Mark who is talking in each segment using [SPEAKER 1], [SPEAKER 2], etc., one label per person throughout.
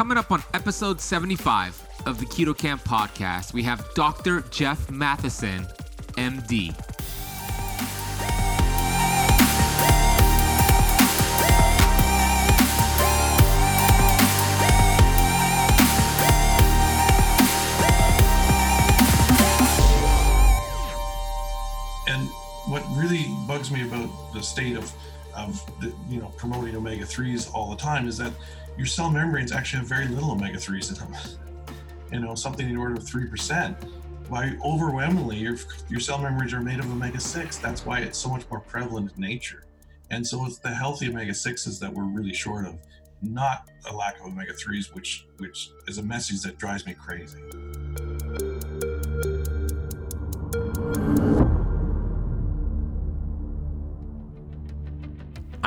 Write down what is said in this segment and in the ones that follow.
[SPEAKER 1] Coming up on episode 75 of the Keto Camp podcast, we have Dr. Jeff Matheson, MD.
[SPEAKER 2] And what really bugs me about the state of of the, you know promoting omega 3s all the time is that your cell membranes actually have very little omega 3s in them. You know something in the order of 3% why overwhelmingly your, your cell membranes are made of omega 6 that's why it's so much more prevalent in nature. And so it's the healthy omega 6s that we're really short of not a lack of omega 3s which which is a message that drives me crazy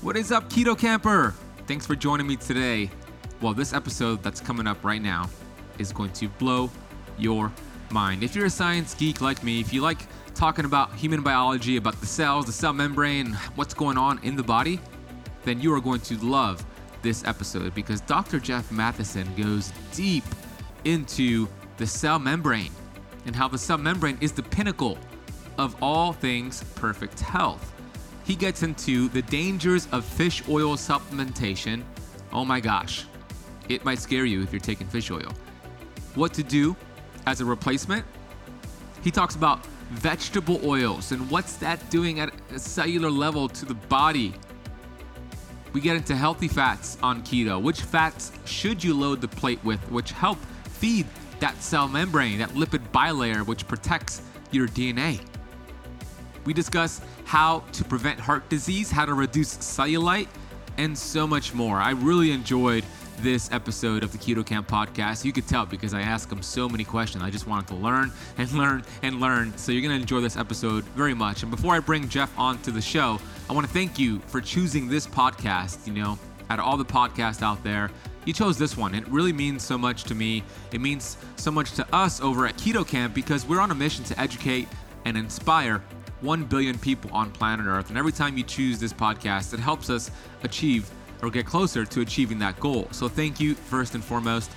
[SPEAKER 1] What is up, Keto Camper? Thanks for joining me today. Well, this episode that's coming up right now is going to blow your mind. If you're a science geek like me, if you like talking about human biology, about the cells, the cell membrane, what's going on in the body, then you are going to love this episode because Dr. Jeff Matheson goes deep into the cell membrane and how the cell membrane is the pinnacle of all things perfect health he gets into the dangers of fish oil supplementation. Oh my gosh, it might scare you if you're taking fish oil. What to do as a replacement? He talks about vegetable oils and what's that doing at a cellular level to the body. We get into healthy fats on keto. Which fats should you load the plate with, which help feed that cell membrane, that lipid bilayer, which protects your DNA? We discuss how to prevent heart disease, how to reduce cellulite, and so much more. I really enjoyed this episode of the Keto Camp podcast. You could tell because I asked him so many questions. I just wanted to learn and learn and learn. So you're going to enjoy this episode very much. And before I bring Jeff on to the show, I want to thank you for choosing this podcast. You know, out of all the podcasts out there, you chose this one. It really means so much to me. It means so much to us over at Keto Camp because we're on a mission to educate and inspire 1 billion people on planet Earth. And every time you choose this podcast, it helps us achieve or get closer to achieving that goal. So thank you, first and foremost.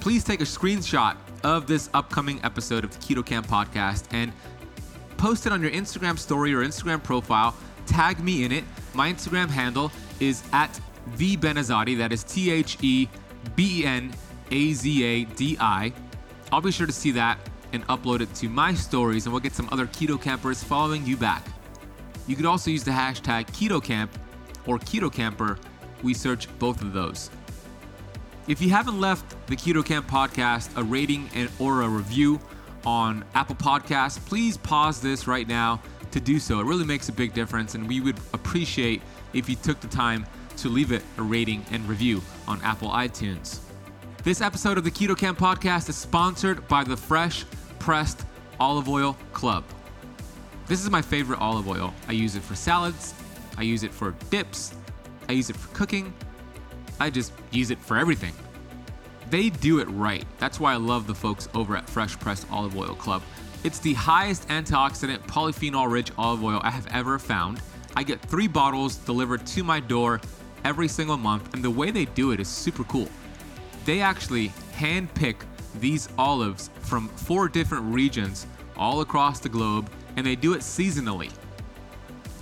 [SPEAKER 1] Please take a screenshot of this upcoming episode of the Keto Camp podcast and post it on your Instagram story or Instagram profile. Tag me in it. My Instagram handle is at the Benazadi. That is T H E B E N A Z A D I. I'll be sure to see that and upload it to my stories, and we'll get some other keto campers following you back. You could also use the hashtag KetoCamp or KetoCamper. We search both of those. If you haven't left the Keto Camp podcast a rating and or a review on Apple Podcasts, please pause this right now to do so. It really makes a big difference, and we would appreciate if you took the time to leave it a rating and review on Apple iTunes. This episode of the Keto Camp podcast is sponsored by the Fresh Pressed Olive Oil Club. This is my favorite olive oil. I use it for salads, I use it for dips, I use it for cooking, I just use it for everything. They do it right. That's why I love the folks over at Fresh Pressed Olive Oil Club. It's the highest antioxidant polyphenol rich olive oil I have ever found. I get three bottles delivered to my door every single month, and the way they do it is super cool. They actually hand pick these olives from four different regions all across the globe, and they do it seasonally.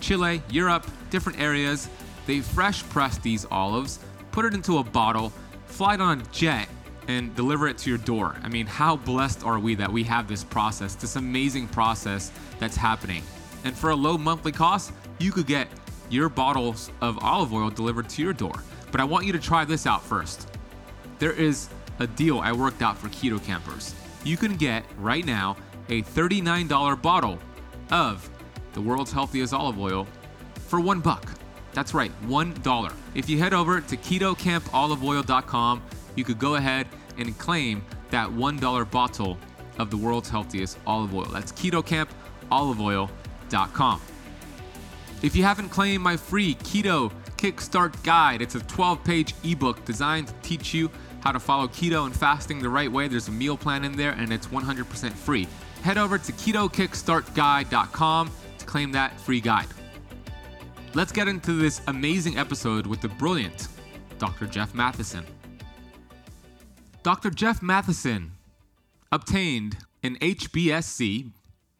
[SPEAKER 1] Chile, Europe, different areas, they fresh press these olives, put it into a bottle, fly it on a jet, and deliver it to your door. I mean, how blessed are we that we have this process, this amazing process that's happening? And for a low monthly cost, you could get your bottles of olive oil delivered to your door. But I want you to try this out first. There is a deal I worked out for keto campers. You can get right now a $39 bottle of the world's healthiest olive oil for one buck. That's right, one dollar. If you head over to ketocampoliveoil.com you could go ahead and claim that $1 bottle of the world's healthiest olive oil. That's ketocampoliveoil.com. If you haven't claimed my free keto kickstart guide, it's a 12 page ebook designed to teach you how to follow keto and fasting the right way. There's a meal plan in there and it's 100% free. Head over to ketokickstartguide.com to claim that free guide. Let's get into this amazing episode with the brilliant Dr. Jeff Matheson. Dr. Jeff Matheson obtained an HBSc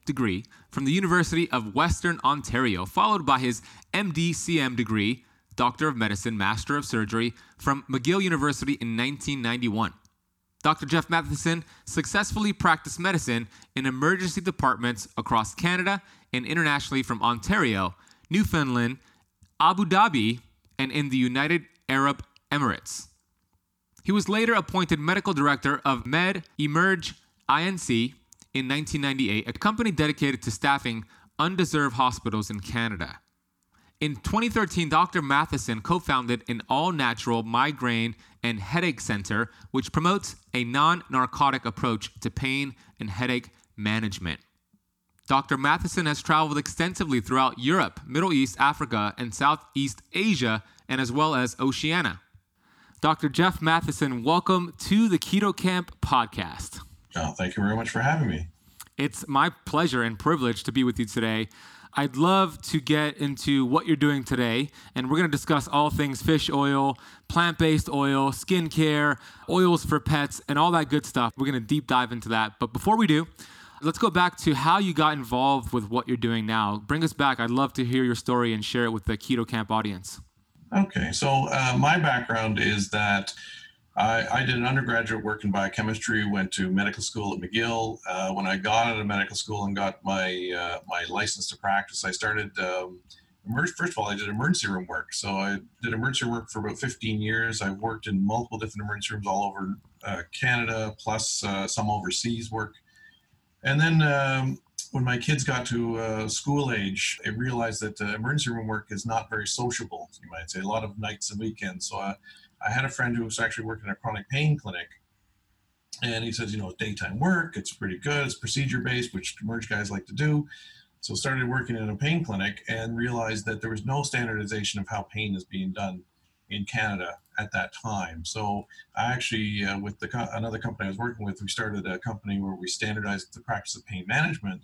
[SPEAKER 1] degree from the University of Western Ontario, followed by his MD-CM degree, Doctor of Medicine, Master of Surgery, from McGill University in 1991. Dr. Jeff Matheson successfully practiced medicine in emergency departments across Canada and internationally from Ontario, Newfoundland, Abu Dhabi, and in the United Arab Emirates. He was later appointed medical director of Med Emerge INC in 1998, a company dedicated to staffing undeserved hospitals in Canada. In 2013, Dr. Matheson co founded an all natural migraine and headache center, which promotes a non narcotic approach to pain and headache management. Dr. Matheson has traveled extensively throughout Europe, Middle East, Africa, and Southeast Asia, and as well as Oceania. Dr. Jeff Matheson, welcome to the Keto Camp podcast.
[SPEAKER 2] Oh, thank you very much for having me.
[SPEAKER 1] It's my pleasure and privilege to be with you today. I'd love to get into what you're doing today, and we're going to discuss all things fish oil, plant based oil, skincare, oils for pets, and all that good stuff. We're going to deep dive into that. But before we do, let's go back to how you got involved with what you're doing now. Bring us back. I'd love to hear your story and share it with the Keto Camp audience.
[SPEAKER 2] Okay, so uh, my background is that I, I, did an undergraduate work in biochemistry, went to medical school at McGill. Uh, when I got out of medical school and got my uh, my license to practice, I started. Um, first of all, I did emergency room work. So I did emergency work for about 15 years. I've worked in multiple different emergency rooms all over uh, Canada, plus uh, some overseas work. And then um, when my kids got to uh, school age, I realized that uh, emergency room work is not very sociable, you might say, a lot of nights and weekends. So I, I had a friend who was actually working in a chronic pain clinic. And he says, you know, daytime work, it's pretty good. It's procedure based, which merge guys like to do. So started working in a pain clinic and realized that there was no standardization of how pain is being done in Canada at that time. So I actually, uh, with the co- another company I was working with, we started a company where we standardized the practice of pain management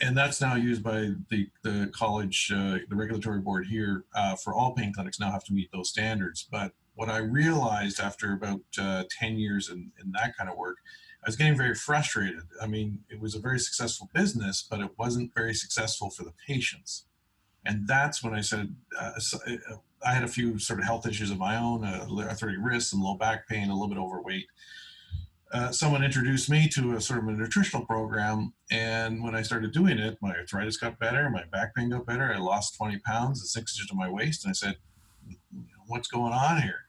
[SPEAKER 2] and that's now used by the the college, uh, the regulatory board here uh, for all pain clinics now have to meet those standards. But what I realized after about uh, ten years in, in that kind of work, I was getting very frustrated. I mean, it was a very successful business, but it wasn't very successful for the patients. And that's when I said uh, uh, I had a few sort of health issues of my own, uh, arthritic wrists and low back pain, a little bit overweight uh, someone introduced me to a sort of a nutritional program. And when I started doing it, my arthritis got better, my back pain got better. I lost 20 pounds, at six inches to my waist. And I said, what's going on here?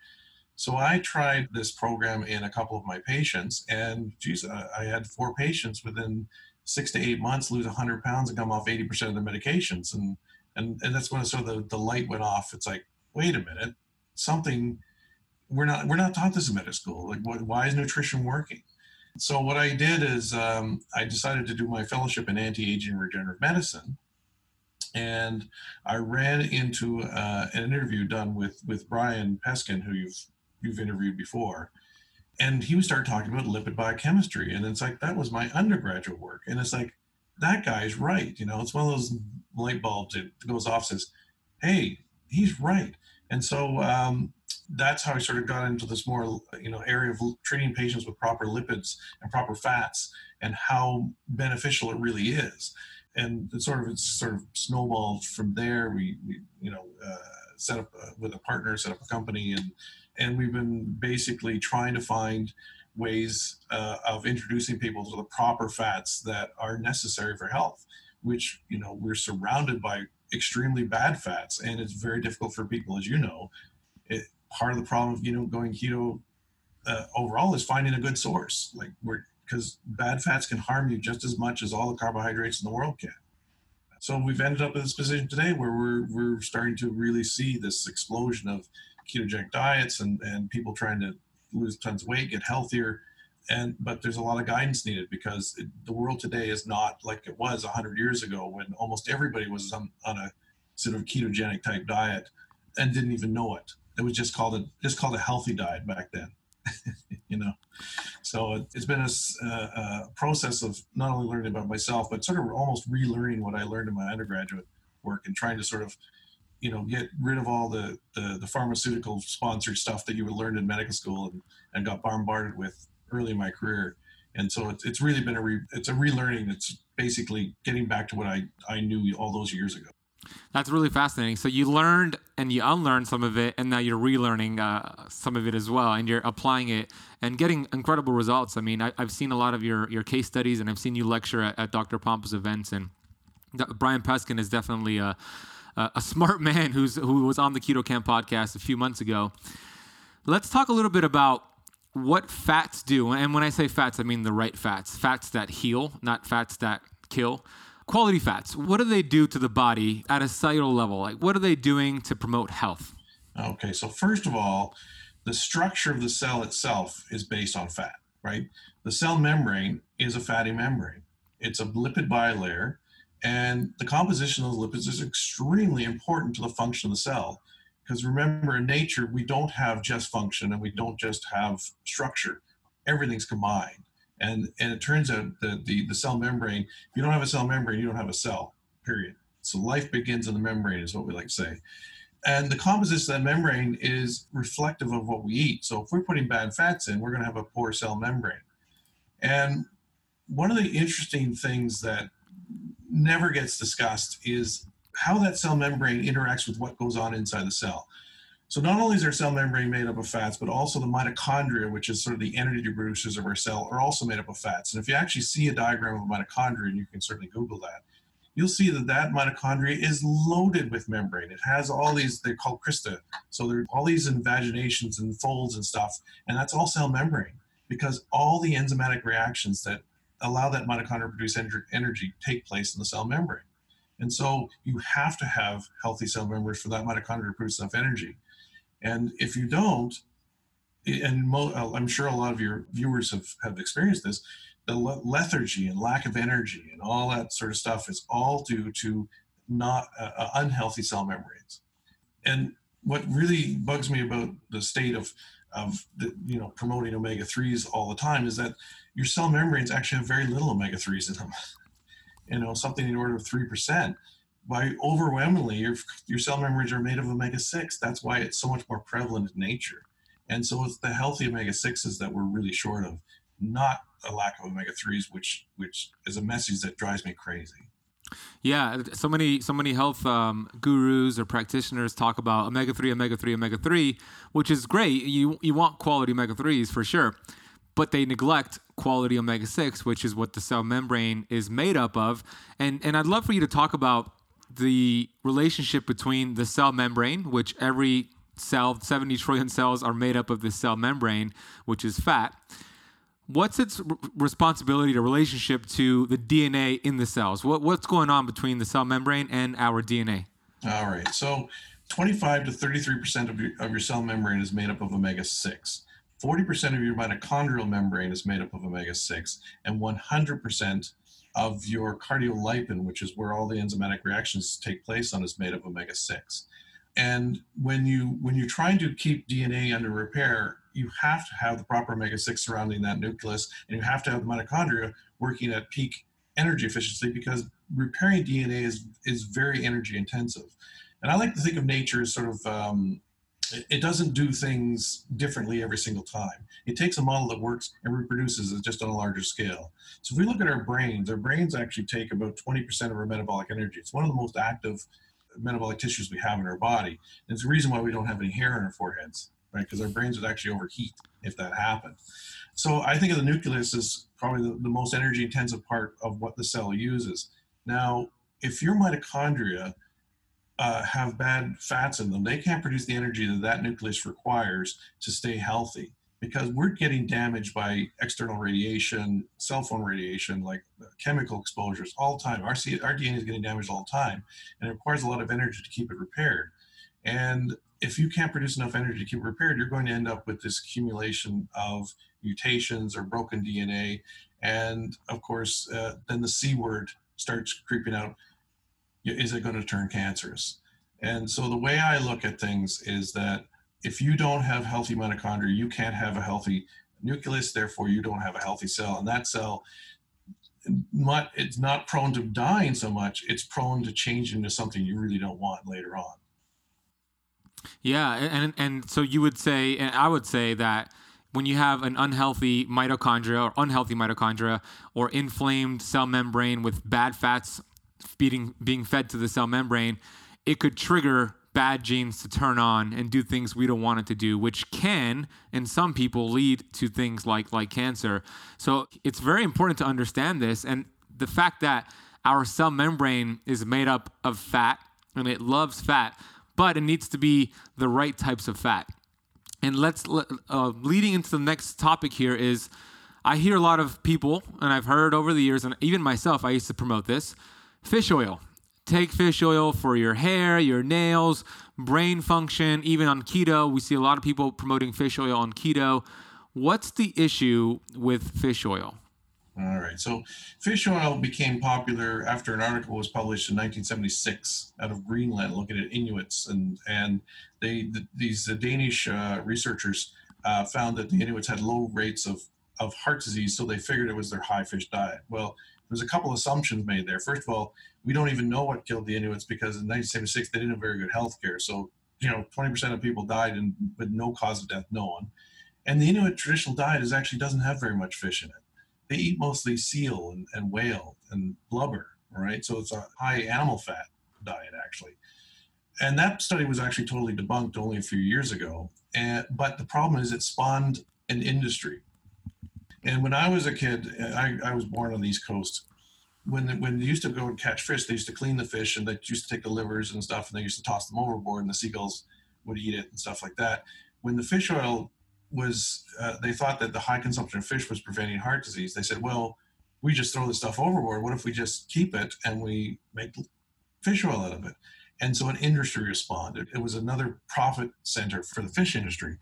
[SPEAKER 2] So I tried this program in a couple of my patients, and geez, I had four patients within six to eight months lose 100 pounds and come off 80% of their medications. And, and, and that's when sort of the, the light went off. It's like, wait a minute, something we're not we're not taught this in medical school. Like, what, why is nutrition working? So what I did is um, I decided to do my fellowship in anti-aging regenerative medicine, and I ran into uh, an interview done with with Brian Peskin, who you've you've interviewed before, and he would start talking about lipid biochemistry, and it's like that was my undergraduate work, and it's like that guy's right. You know, it's one of those light bulbs that goes off says, "Hey, he's right." And so um, that's how I sort of got into this more, you know, area of treating patients with proper lipids and proper fats and how beneficial it really is. And it sort of it's sort of snowballed from there. We, we you know, uh, set up uh, with a partner, set up a company, and and we've been basically trying to find ways uh, of introducing people to the proper fats that are necessary for health. Which you know we're surrounded by extremely bad fats, and it's very difficult for people, as you know, part of the problem of you know going keto uh, overall is finding a good source. Like we're because bad fats can harm you just as much as all the carbohydrates in the world can. So we've ended up in this position today where we're we're starting to really see this explosion of ketogenic diets and and people trying to lose tons of weight, get healthier, and but there's a lot of guidance needed because it, the world today is not like it was 100 years ago when almost everybody was on, on a sort of ketogenic type diet and didn't even know it. It was just called a just called a healthy diet back then. you know, so it, has been a, a, process of not only learning about myself, but sort of almost relearning what I learned in my undergraduate work and trying to sort of you know get rid of all the, the, the pharmaceutical sponsored stuff that you would learn in medical school and, and got bombarded with early in my career. And so it's, it's really been a re, it's a relearning. It's basically getting back to what I, I knew all those years ago
[SPEAKER 1] that's really fascinating so you learned and you unlearned some of it and now you're relearning uh, some of it as well and you're applying it and getting incredible results i mean I, have seen a lot of your, your case studies and i've seen you lecture at, at dr Pompa's events and brian peskin is definitely a uh, a smart man who's who was on the Keto Camp podcast a few months ago. Let's talk a little bit about what fats do. And when I say fats, I mean the right fats, fats that heal, not fats that kill. Quality fats, what do they do to the body at a cellular level? Like, what are they doing to promote health?
[SPEAKER 2] Okay, so first of all, the structure of the cell itself is based on fat, right? The cell membrane is a fatty membrane. It's a lipid bilayer and the composition of the lipids is extremely important to the function of the cell. Because remember, in nature, we don't have just function and we don't just have structure. Everything's combined. And, and it turns out that the, the cell membrane, if you don't have a cell membrane, you don't have a cell, period. So life begins in the membrane, is what we like to say. And the composition of that membrane is reflective of what we eat. So if we're putting bad fats in, we're going to have a poor cell membrane. And one of the interesting things that never gets discussed is how that cell membrane interacts with what goes on inside the cell. So not only is our cell membrane made up of fats, but also the mitochondria, which is sort of the energy producers of our cell, are also made up of fats. And if you actually see a diagram of a mitochondria, and you can certainly Google that, you'll see that that mitochondria is loaded with membrane. It has all these, they're called crista. So there are all these invaginations and folds and stuff, and that's all cell membrane because all the enzymatic reactions that allow that mitochondria to produce energy take place in the cell membrane. And so you have to have healthy cell membranes for that mitochondria to produce enough energy. And if you don't, and mo- uh, I'm sure a lot of your viewers have, have experienced this, the lethargy and lack of energy and all that sort of stuff is all due to not uh, uh unhealthy cell membranes. And what really bugs me about the state of of the, you know promoting omega 3s all the time is that your cell membranes actually have very little omega 3s in them you know something in order of 3% by overwhelmingly your, your cell membranes are made of omega 6 that's why it's so much more prevalent in nature and so it's the healthy omega 6s that we're really short of not a lack of omega 3s which which is a message that drives me crazy
[SPEAKER 1] yeah, so many so many health um, gurus or practitioners talk about omega three, omega three, omega three, which is great. You you want quality omega threes for sure, but they neglect quality omega six, which is what the cell membrane is made up of. And and I'd love for you to talk about the relationship between the cell membrane, which every cell, 70 trillion cells are made up of the cell membrane, which is fat what's its responsibility to relationship to the DNA in the cells? What, what's going on between the cell membrane and our DNA?
[SPEAKER 2] All right. So 25 to 33% of your, of your cell membrane is made up of omega 6. 40% of your mitochondrial membrane is made up of omega 6, and 100% of your cardiolipin, which is where all the enzymatic reactions take place on, is made of omega 6. And when you when you're trying to keep DNA under repair, you have to have the proper omega 6 surrounding that nucleus, and you have to have the mitochondria working at peak energy efficiency because repairing DNA is, is very energy intensive. And I like to think of nature as sort of, um, it, doesn't do things differently every single time. It takes a model that works and reproduces it just on a larger scale. So if we look at our brains, our brains actually take about 20% of our metabolic energy. It's one of the most active metabolic tissues we have in our body. And it's the reason why we don't have any hair on our foreheads right? Because our brains would actually overheat if that happened. So I think of the nucleus as probably the, the most energy intensive part of what the cell uses. Now, if your mitochondria uh, have bad fats in them, they can't produce the energy that that nucleus requires to stay healthy because we're getting damaged by external radiation, cell phone radiation, like chemical exposures all the time. Our, our DNA is getting damaged all the time, and it requires a lot of energy to keep it repaired. And if you can't produce enough energy to keep it repaired, you're going to end up with this accumulation of mutations or broken DNA. And of course, uh, then the C word starts creeping out. Is it going to turn cancerous? And so the way I look at things is that if you don't have healthy mitochondria, you can't have a healthy nucleus, therefore you don't have a healthy cell. And that cell, it's not prone to dying so much, it's prone to change into something you really don't want later on.
[SPEAKER 1] Yeah, and and so you would say, and I would say that when you have an unhealthy mitochondria or unhealthy mitochondria or inflamed cell membrane with bad fats being being fed to the cell membrane, it could trigger bad genes to turn on and do things we don't want it to do, which can, in some people, lead to things like like cancer. So it's very important to understand this, and the fact that our cell membrane is made up of fat and it loves fat but it needs to be the right types of fat. And let's uh, leading into the next topic here is I hear a lot of people, and I've heard over the years, and even myself, I used to promote this fish oil. Take fish oil for your hair, your nails, brain function. Even on keto, we see a lot of people promoting fish oil on keto. What's the issue with fish oil?
[SPEAKER 2] All right. So fish oil became popular after an article was published in 1976 out of Greenland, looking at Inuits, and and they the, these uh, Danish uh, researchers uh, found that the Inuits had low rates of of heart disease, so they figured it was their high fish diet. Well, there's a couple assumptions made there. First of all, we don't even know what killed the Inuits because in 1976 they didn't have very good health care. So you know, 20% of people died and with no cause of death known. And the Inuit traditional diet is actually doesn't have very much fish in it they eat mostly seal and, and whale and blubber, right? So it's a high animal fat diet, actually. And that study was actually totally debunked only a few years ago. And, but the problem is it spawned an industry. And when I was a kid, I, I was born on the East Coast. When, when they used to go and catch fish, they used to clean the fish and they used to take the livers and stuff and they used to toss them overboard and the seagulls would eat it and stuff like that. When the fish oil was uh, they thought that the high consumption of fish was preventing heart disease. They said, well, we just throw the stuff overboard. What if we just keep it and we make fish oil out of it? And so an industry responded. It was another profit center for the fish industry.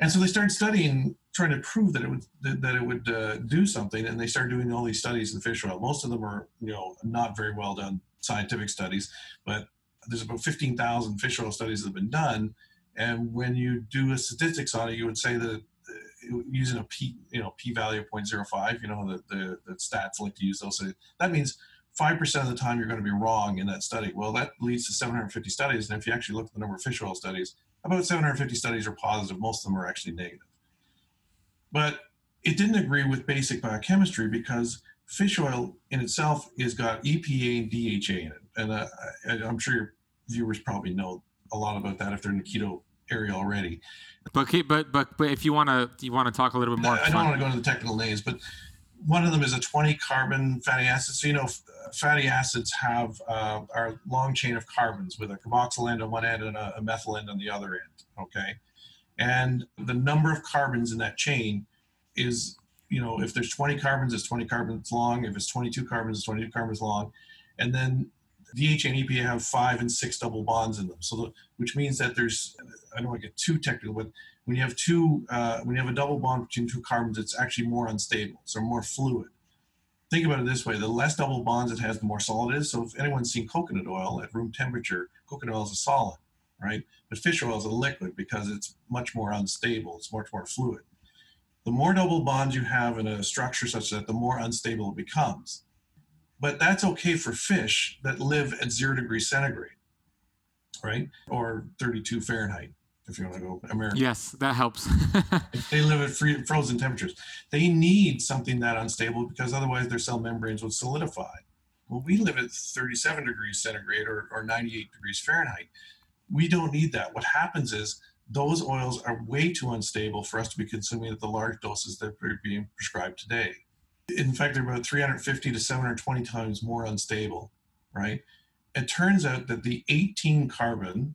[SPEAKER 2] And so they started studying, trying to prove that it would that it would uh, do something. And they started doing all these studies in fish oil. Most of them are, you know, not very well done scientific studies, but there's about 15,000 fish oil studies that have been done and when you do a statistics on it, you would say that uh, using a p, you know, p value of 0.05, you know, the, the, the stats like to use those. So that means 5% of the time you're going to be wrong in that study. Well, that leads to 750 studies. And if you actually look at the number of fish oil studies, about 750 studies are positive. Most of them are actually negative. But it didn't agree with basic biochemistry because fish oil in itself has got EPA and DHA in it. And uh, I'm sure your viewers probably know a lot about that if they're in the keto area already.
[SPEAKER 1] But but but but if you want to you want to talk a little bit more.
[SPEAKER 2] I don't want to go into the technical names, but one of them is a 20 carbon fatty acid. So you know, fatty acids have uh, our long chain of carbons with a carboxyl end on one end and a, a methyl end on the other end. Okay, and the number of carbons in that chain is you know if there's 20 carbons, it's 20 carbons long. If it's 22 carbons, it's 22 carbons long. And then DHA and EPA have five and six double bonds in them. So, the, which means that there's, I don't want to get too technical, but when you have two, uh, when you have a double bond between two carbons, it's actually more unstable, so more fluid. Think about it this way: the less double bonds it has, the more solid it is. So, if anyone's seen coconut oil at room temperature, coconut oil is a solid, right? But fish oil is a liquid because it's much more unstable. It's much more fluid. The more double bonds you have in a structure such that, the more unstable it becomes but that's okay for fish that live at zero degrees centigrade, right? Or 32 Fahrenheit, if you want to go American.
[SPEAKER 1] Yes, that helps.
[SPEAKER 2] they live at free, frozen temperatures. They need something that unstable because otherwise their cell membranes would solidify. Well, we live at 37 degrees centigrade or, or 98 degrees Fahrenheit. We don't need that. What happens is those oils are way too unstable for us to be consuming at the large doses that are being prescribed today in fact, they're about 350 to 720 times more unstable, right? It turns out that the 18 carbon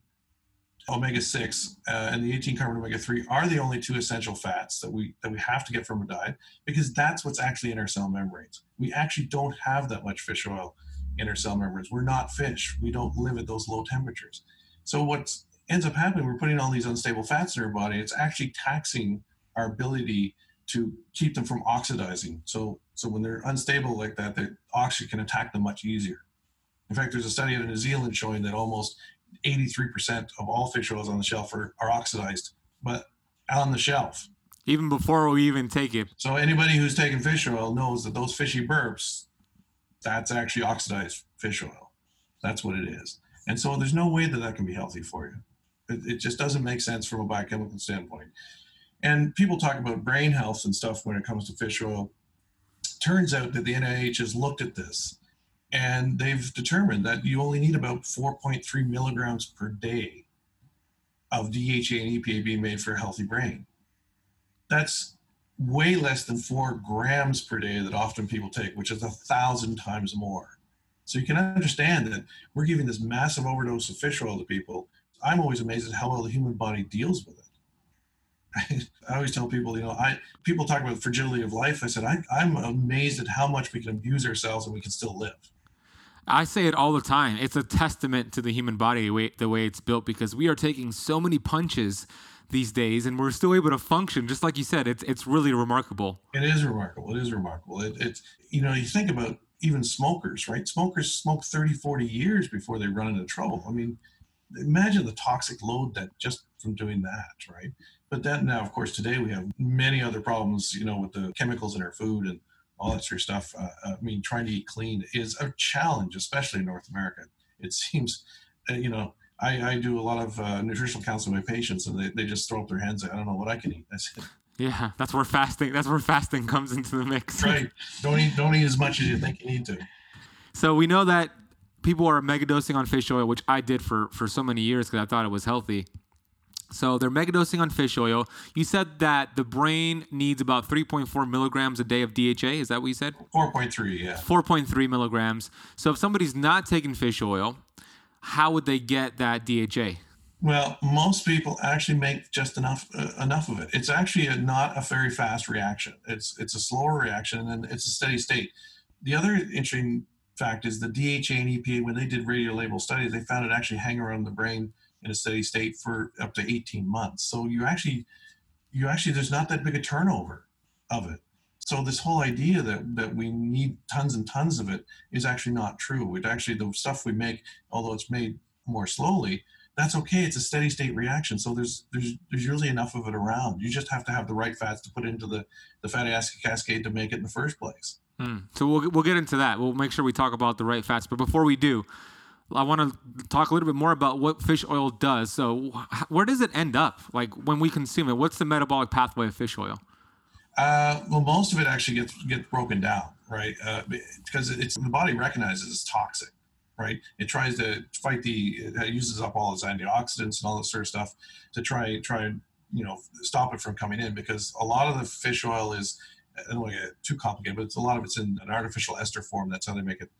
[SPEAKER 2] omega 6 uh, and the 18 carbon omega 3 are the only two essential fats that we that we have to get from a diet because that's what's actually in our cell membranes. We actually don't have that much fish oil in our cell membranes. We're not fish. We don't live at those low temperatures. So what ends up happening, we're putting all these unstable fats in our body. It's actually taxing our ability to keep them from oxidizing. So, so when they're unstable like that, the oxygen can attack them much easier. In fact, there's a study out of New Zealand showing that almost 83% of all fish oils on the shelf are, are oxidized, but on the shelf.
[SPEAKER 1] Even before we even take it.
[SPEAKER 2] So anybody who's taken fish oil knows that those fishy burps, that's actually oxidized fish oil. That's what it is. And so there's no way that that can be healthy for you. It, it just doesn't make sense from a biochemical standpoint. And people talk about brain health and stuff when it comes to fish oil. Turns out that the NIH has looked at this and they've determined that you only need about 4.3 milligrams per day of DHA and EPA being made for a healthy brain. That's way less than four grams per day that often people take, which is a thousand times more. So you can understand that we're giving this massive overdose of fish oil to people. I'm always amazed at how well the human body deals with it. I always tell people, you know, I people talk about fragility of life. I said I, I'm amazed at how much we can abuse ourselves and we can still live.
[SPEAKER 1] I say it all the time. It's a testament to the human body, the way it's built, because we are taking so many punches these days, and we're still able to function. Just like you said, it's it's really remarkable.
[SPEAKER 2] It is remarkable. It is remarkable. It, it's you know you think about even smokers, right? Smokers smoke 30, 40 years before they run into trouble. I mean, imagine the toxic load that just from doing that, right? But then now, of course, today we have many other problems, you know, with the chemicals in our food and all that sort of stuff. Uh, uh I mean, trying to eat clean is a challenge, especially in North America. It seems, uh, you know, I, I, do a lot of uh, nutritional counseling with my patients, and they, they just throw up their hands. I don't know what I can eat. That's it.
[SPEAKER 1] Yeah, that's where fasting. That's where fasting comes into the mix.
[SPEAKER 2] Right. Don't eat. Don't eat as much as you think you need to.
[SPEAKER 1] So we know that people are megadosing on fish oil, which I did for for so many years because I thought it was healthy. So they're megadosing on fish oil. You said that the brain needs about 3.4 milligrams a day of DHA. Is that what you said?
[SPEAKER 2] 4.3, yeah.
[SPEAKER 1] 4.3 milligrams. So if somebody's not taking fish oil, how would they get that DHA?
[SPEAKER 2] Well, most people actually make just enough uh, enough of it. It's actually a, not a very fast reaction. It's it's a slower reaction and it's a steady state. The other interesting fact is the DHA and EPA when they did radio label studies, they found it actually hang around the brain in a steady state for up to 18 months. So you actually you actually there's not that big a turnover of it. So this whole idea that that we need tons and tons of it is actually not true. It actually the stuff we make, although it's made more slowly, that's okay. It's a steady state reaction. So there's there's there's usually enough of it around. You just have to have the right fats to put into the the fatty acid cascade to make it in the first place.
[SPEAKER 1] Hmm. So we'll we'll get into that. We'll make sure we talk about the right fats. But before we do, I want to talk a little bit more about what fish oil does. So where does it end up? Like when we consume it, what's the metabolic pathway of fish oil?
[SPEAKER 2] Uh, well, most of it actually gets gets broken down, right? Uh, because it's the body recognizes it's toxic right? It tries to fight the, it uses up all its antioxidants and all this sort of stuff to try, try and, you know, stop it from coming in because a lot of the fish oil is, I don't want to get too complicated, but it's a lot of it's in an artificial ester form. That's how they make it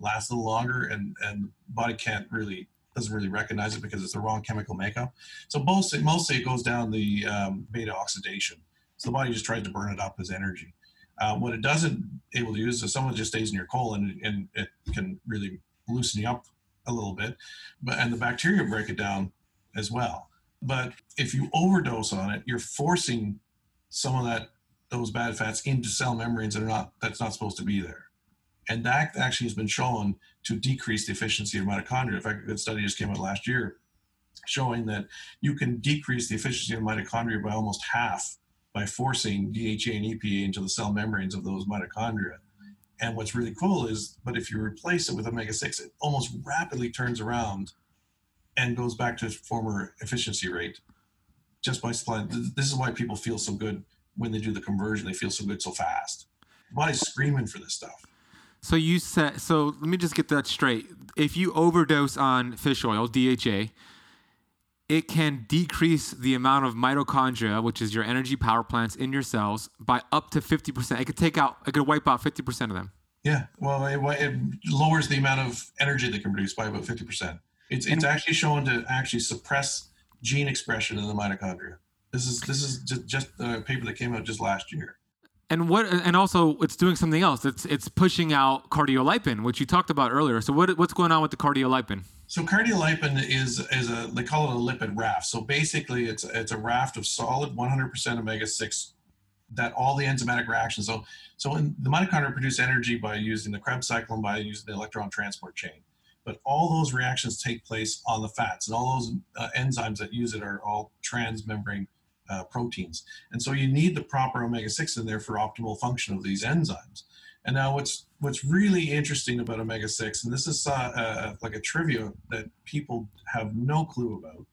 [SPEAKER 2] last a little longer and, and body can't really, doesn't really recognize it because it's the wrong chemical makeup. So mostly, mostly it goes down the um, beta oxidation. So the body just tries to burn it up as energy. Uh, what it doesn't able to use is someone just stays in your colon and it can really loosening up a little bit, but and the bacteria break it down as well. But if you overdose on it, you're forcing some of that those bad fats into cell membranes that are not that's not supposed to be there. And that actually has been shown to decrease the efficiency of mitochondria. In fact, a good study just came out last year showing that you can decrease the efficiency of mitochondria by almost half by forcing DHA and EPA into the cell membranes of those mitochondria. And what's really cool is, but if you replace it with omega 6, it almost rapidly turns around and goes back to its former efficiency rate just by supplying. This is why people feel so good when they do the conversion. They feel so good so fast. The body's screaming for this stuff.
[SPEAKER 1] So you said, so let me just get that straight. If you overdose on fish oil, DHA, it can decrease the amount of mitochondria, which is your energy power plants in your cells, by up to 50%. It could take out, it could wipe out 50% of them.
[SPEAKER 2] Yeah, well, it, it lowers the amount of energy they can produce by about 50%. It's, it's actually shown to actually suppress gene expression in the mitochondria. This is this is just, just a paper that came out just last year.
[SPEAKER 1] And what and also it's doing something else. It's it's pushing out cardiolipin, which you talked about earlier. So what what's going on with the cardiolipin?
[SPEAKER 2] So cardiolipin is is a they call it a lipid raft. So basically, it's it's a raft of solid 100% omega 6 that all the enzymatic reactions. So so in, the mitochondria produce energy by using the Krebs cycle and by using the electron transport chain. But all those reactions take place on the fats, and all those uh, enzymes that use it are all transmembrane uh, proteins. And so you need the proper omega 6 in there for optimal function of these enzymes. And now what's what's really interesting about omega six, and this is uh, uh, like a trivia that people have no clue about,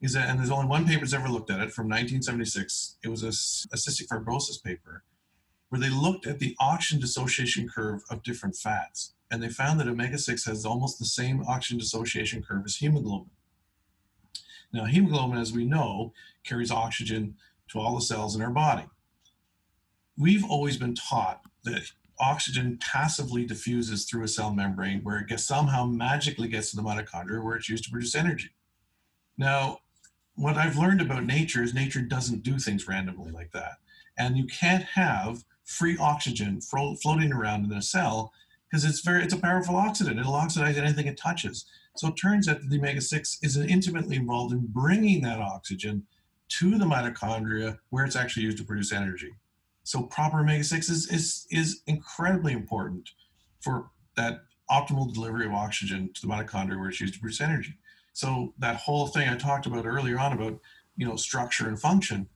[SPEAKER 2] is that and there's only one paper that's ever looked at it from 1976. It was a, a cystic fibrosis paper where they looked at the oxygen dissociation curve of different fats, and they found that omega six has almost the same oxygen dissociation curve as hemoglobin. Now, hemoglobin, as we know, carries oxygen to all the cells in our body. We've always been taught that oxygen passively diffuses through a cell membrane where it gets somehow magically gets to the mitochondria where it's used to produce energy. Now, what I've learned about nature is nature doesn't do things randomly like that. And you can't have free oxygen fro- floating around in a cell because it's very it's a powerful oxidant. It'll oxidize anything it touches. So it turns out that the omega-6 is intimately involved in bringing that oxygen to the mitochondria where it's actually used to produce energy. So proper omega-6 is, is, is incredibly important for that optimal delivery of oxygen to the mitochondria where it's used to produce energy. So that whole thing I talked about earlier on about, you know, structure and function,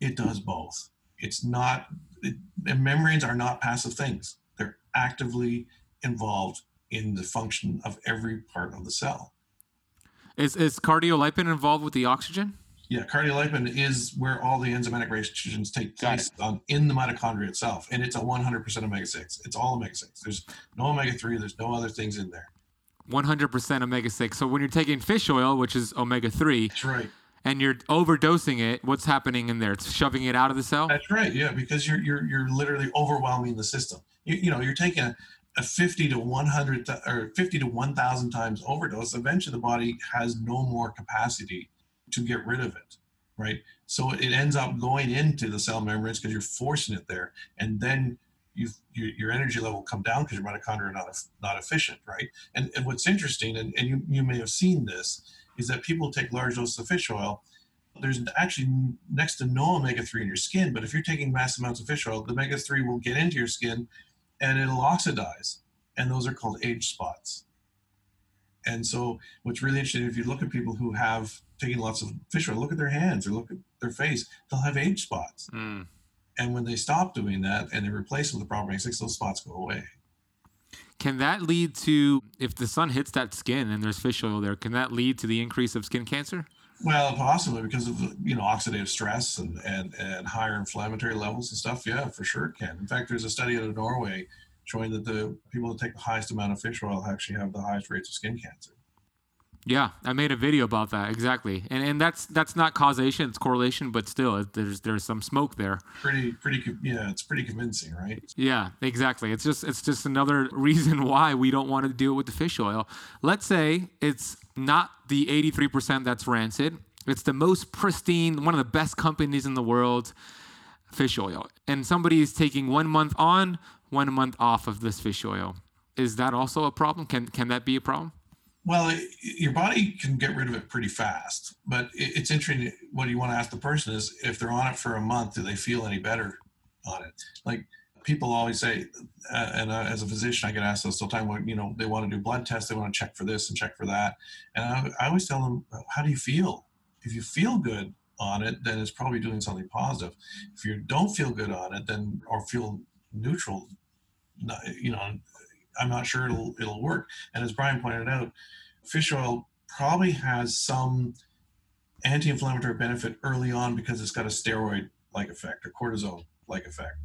[SPEAKER 2] it does both. It's not, it, membranes are not passive things. They're actively involved in the function of every part of the cell.
[SPEAKER 1] Is, is cardiolipin involved with the oxygen?
[SPEAKER 2] Yeah, cardiolipin is where all the enzymatic reactions take place on, in the mitochondria itself, and it's a 100% omega 6. It's all omega 6. There's no omega 3, there's no other things in there.
[SPEAKER 1] 100% omega 6. So when you're taking fish oil, which is omega 3,
[SPEAKER 2] That's right.
[SPEAKER 1] and you're overdosing it, what's happening in there? It's shoving it out of the cell?
[SPEAKER 2] That's right. Yeah, because you're you're you're literally overwhelming the system. You, you know, you're taking a, a 50 to 100 th- or 50 to 1000 times overdose. Eventually the body has no more capacity to get rid of it, right? So it ends up going into the cell membranes because you're forcing it there, and then you, your energy level come down because your mitochondria are not not efficient, right? And, and what's interesting, and, and you, you may have seen this, is that people take large doses of fish oil. There's actually next to no omega 3 in your skin, but if you're taking mass amounts of fish oil, the omega 3 will get into your skin and it'll oxidize. And those are called age spots. And so, what's really interesting, if you look at people who have taken lots of fish oil, look at their hands or look at their face, they'll have age spots. Mm. And when they stop doing that and they replace them with the proper basics, those spots go away.
[SPEAKER 1] Can that lead to, if the sun hits that skin and there's fish oil there, can that lead to the increase of skin cancer?
[SPEAKER 2] Well, possibly because of you know oxidative stress and, and, and higher inflammatory levels and stuff. Yeah, for sure it can. In fact, there's a study out of Norway showing that the people that take the highest amount of fish oil actually have the highest rates of skin cancer.
[SPEAKER 1] Yeah, I made a video about that exactly, and and that's that's not causation; it's correlation, but still, there's there's some smoke there.
[SPEAKER 2] Pretty, pretty, yeah, it's pretty convincing, right?
[SPEAKER 1] Yeah, exactly. It's just it's just another reason why we don't want to do it with the fish oil. Let's say it's not the 83% that's rancid; it's the most pristine, one of the best companies in the world, fish oil, and somebody is taking one month on, one month off of this fish oil. Is that also a problem? Can can that be a problem?
[SPEAKER 2] Well, it, your body can get rid of it pretty fast, but it, it's interesting. What you want to ask the person is if they're on it for a month, do they feel any better on it? Like people always say, uh, and uh, as a physician, I get asked this all the time. You know they want to do blood tests, they want to check for this and check for that, and I, I always tell them, how do you feel? If you feel good on it, then it's probably doing something positive. If you don't feel good on it, then or feel neutral, you know, I'm not sure it'll it'll work. And as Brian pointed out, fish oil probably has some anti-inflammatory benefit early on because it's got a steroid-like effect or cortisol-like effect,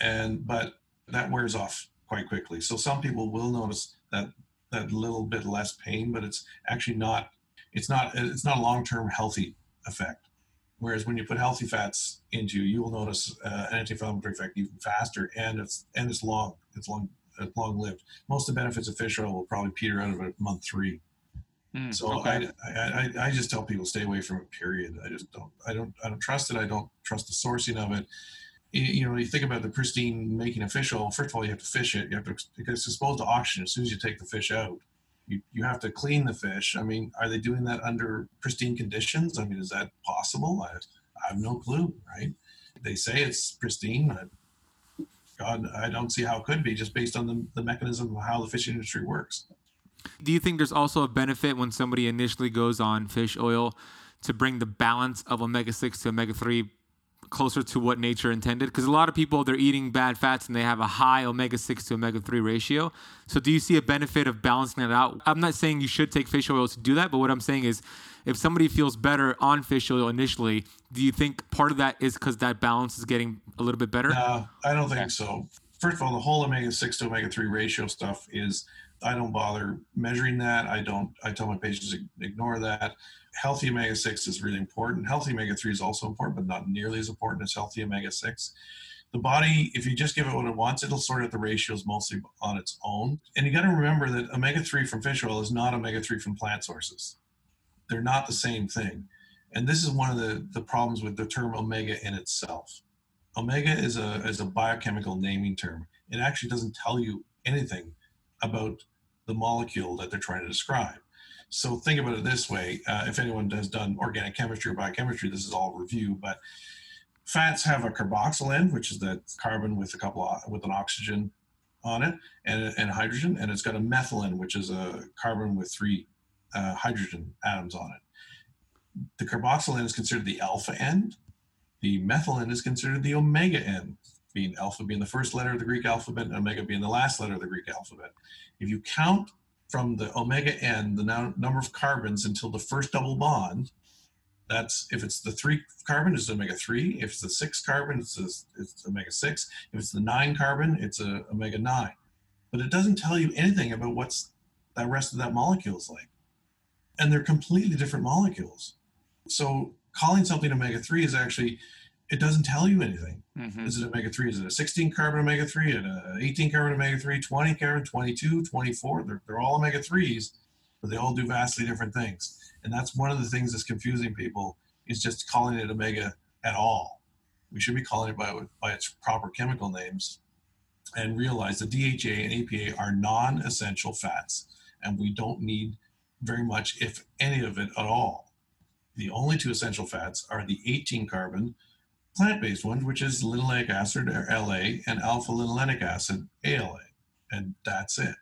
[SPEAKER 2] and but that wears off quite quickly. So some people will notice that that little bit less pain, but it's actually not it's not it's not a long-term healthy effect. Whereas when you put healthy fats into, you will notice uh, an anti-inflammatory effect even faster, and it's and it's long. It's long long lived. Most of the benefits of fish oil will probably peter out of it month three. Mm, so okay. I, I, I just tell people stay away from it. Period. I just don't. I don't. I don't trust it. I don't trust the sourcing of it. You know, when you think about the pristine making of fish oil. First of all, you have to fish it. You have to. because It's exposed to oxygen as soon as you take the fish out. You, you have to clean the fish. I mean, are they doing that under pristine conditions? I mean, is that possible? I, I have no clue, right? They say it's pristine. I, God, I don't see how it could be just based on the, the mechanism of how the fishing industry works.
[SPEAKER 1] Do you think there's also a benefit when somebody initially goes on fish oil to bring the balance of omega 6 to omega 3 closer to what nature intended? Because a lot of people they're eating bad fats and they have a high omega six to omega three ratio. So do you see a benefit of balancing that out? I'm not saying you should take fish oil to do that, but what I'm saying is, if somebody feels better on fish oil initially, do you think part of that is because that balance is getting a little bit better?
[SPEAKER 2] No, I don't think so. First of all, the whole omega six to omega three ratio stuff is I don't bother measuring that. I don't. I tell my patients ignore that healthy omega 6 is really important. Healthy omega 3 is also important, but not nearly as important as healthy omega 6. The body, if you just give it what it wants, it'll sort out the ratios mostly on its own. And you got to remember that omega 3 from fish oil is not omega 3 from plant sources. They're not the same thing. And this is one of the, the problems with the term omega in itself. Omega is a, is a biochemical naming term. It actually doesn't tell you anything about the molecule that they're trying to describe. So think about it this way: uh, if anyone has done organic chemistry or biochemistry, this is all review. But fats have a carboxyl end, which is the carbon with a couple of, with an oxygen on it and, and hydrogen, and it's got a methyl end, which is a carbon with three uh, hydrogen atoms on it. The carboxyl end is considered the alpha end. The methyl end is considered the omega end, being alpha being the first letter of the Greek alphabet and omega being the last letter of the Greek alphabet. If you count from the omega n, the number of carbons until the first double bond. That's if it's the three carbon, it's omega three. If it's the six carbon, it's, a, it's omega six. If it's the nine carbon, it's a omega nine. But it doesn't tell you anything about what's that rest of that molecule is like. And they're completely different molecules. So calling something omega three is actually it doesn't tell you anything. Mm-hmm. Is it omega 3? Is it a 16 carbon omega 3, an 18 carbon omega 3, 20 carbon, 22, 24? They're, they're all omega 3s, but they all do vastly different things. And that's one of the things that's confusing people is just calling it omega at all. We should be calling it by, by its proper chemical names and realize that DHA and EPA are non essential fats, and we don't need very much, if any of it at all. The only two essential fats are the 18 carbon plant-based ones, which is linoleic acid or LA and alpha linolenic acid ALA, and that's it.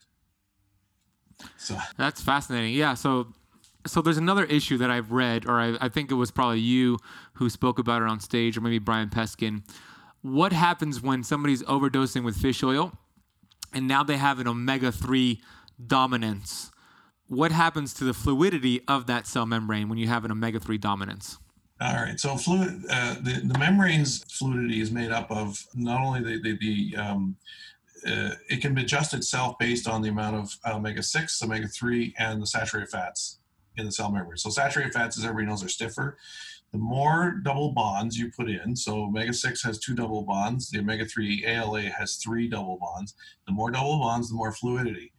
[SPEAKER 1] So that's fascinating. Yeah. So so there's another issue that I've read, or I, I, think it was probably you who spoke about it on stage, or maybe Brian Peskin. What happens when somebody's overdosing with fish oil, and now they have an omega three dominance? What happens to the fluidity of that cell membrane when you have an omega three dominance?
[SPEAKER 2] All right. So fluid, uh, the, the membrane's fluidity is made up of not only the, the, the um, uh, it can adjust itself based on the amount of omega-6, omega-3, and the saturated fats in the cell membrane. So saturated fats, as everybody knows, are stiffer. The more double bonds you put in, so omega-6 has two double bonds, the omega-3 ALA has three double bonds. The more double bonds, the more fluidity.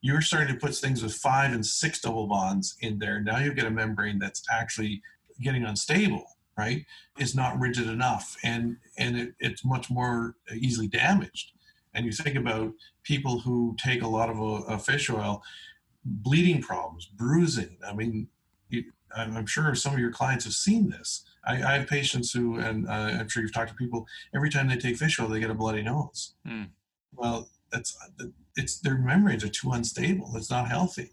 [SPEAKER 2] You're starting to put things with five and six double bonds in there. Now you get a membrane that's actually getting unstable right is not rigid enough. And and it, it's much more easily damaged. And you think about people who take a lot of a, a fish oil bleeding problems bruising. I mean you, i'm sure some of your clients have seen this. I, I have patients who and uh, i'm sure you've talked to people every time they take fish oil they get a bloody nose. Mm. well that's it's their membranes are too unstable. It's not healthy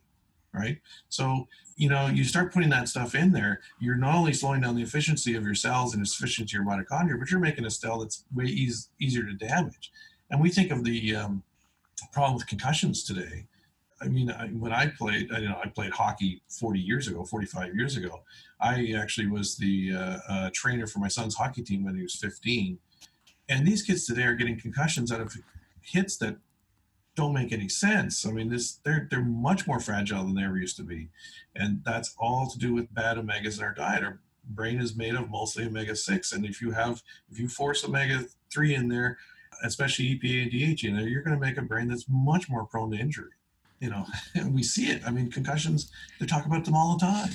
[SPEAKER 2] right? So you know, you start putting that stuff in there, you're not only slowing down the efficiency of your cells and its efficiency of your mitochondria, but you're making a cell that's way eas- easier to damage. And we think of the um, problem with concussions today. I mean, I, when I played, I, you know, I played hockey 40 years ago, 45 years ago. I actually was the uh, uh, trainer for my son's hockey team when he was 15. And these kids today are getting concussions out of hits that don't make any sense. I mean, this they're they're much more fragile than they ever used to be, and that's all to do with bad omegas in our diet. Our brain is made of mostly omega six, and if you have if you force omega three in there, especially EPA and DHA in there, you're going to make a brain that's much more prone to injury. You know, and we see it. I mean, concussions. They talk about them all the time.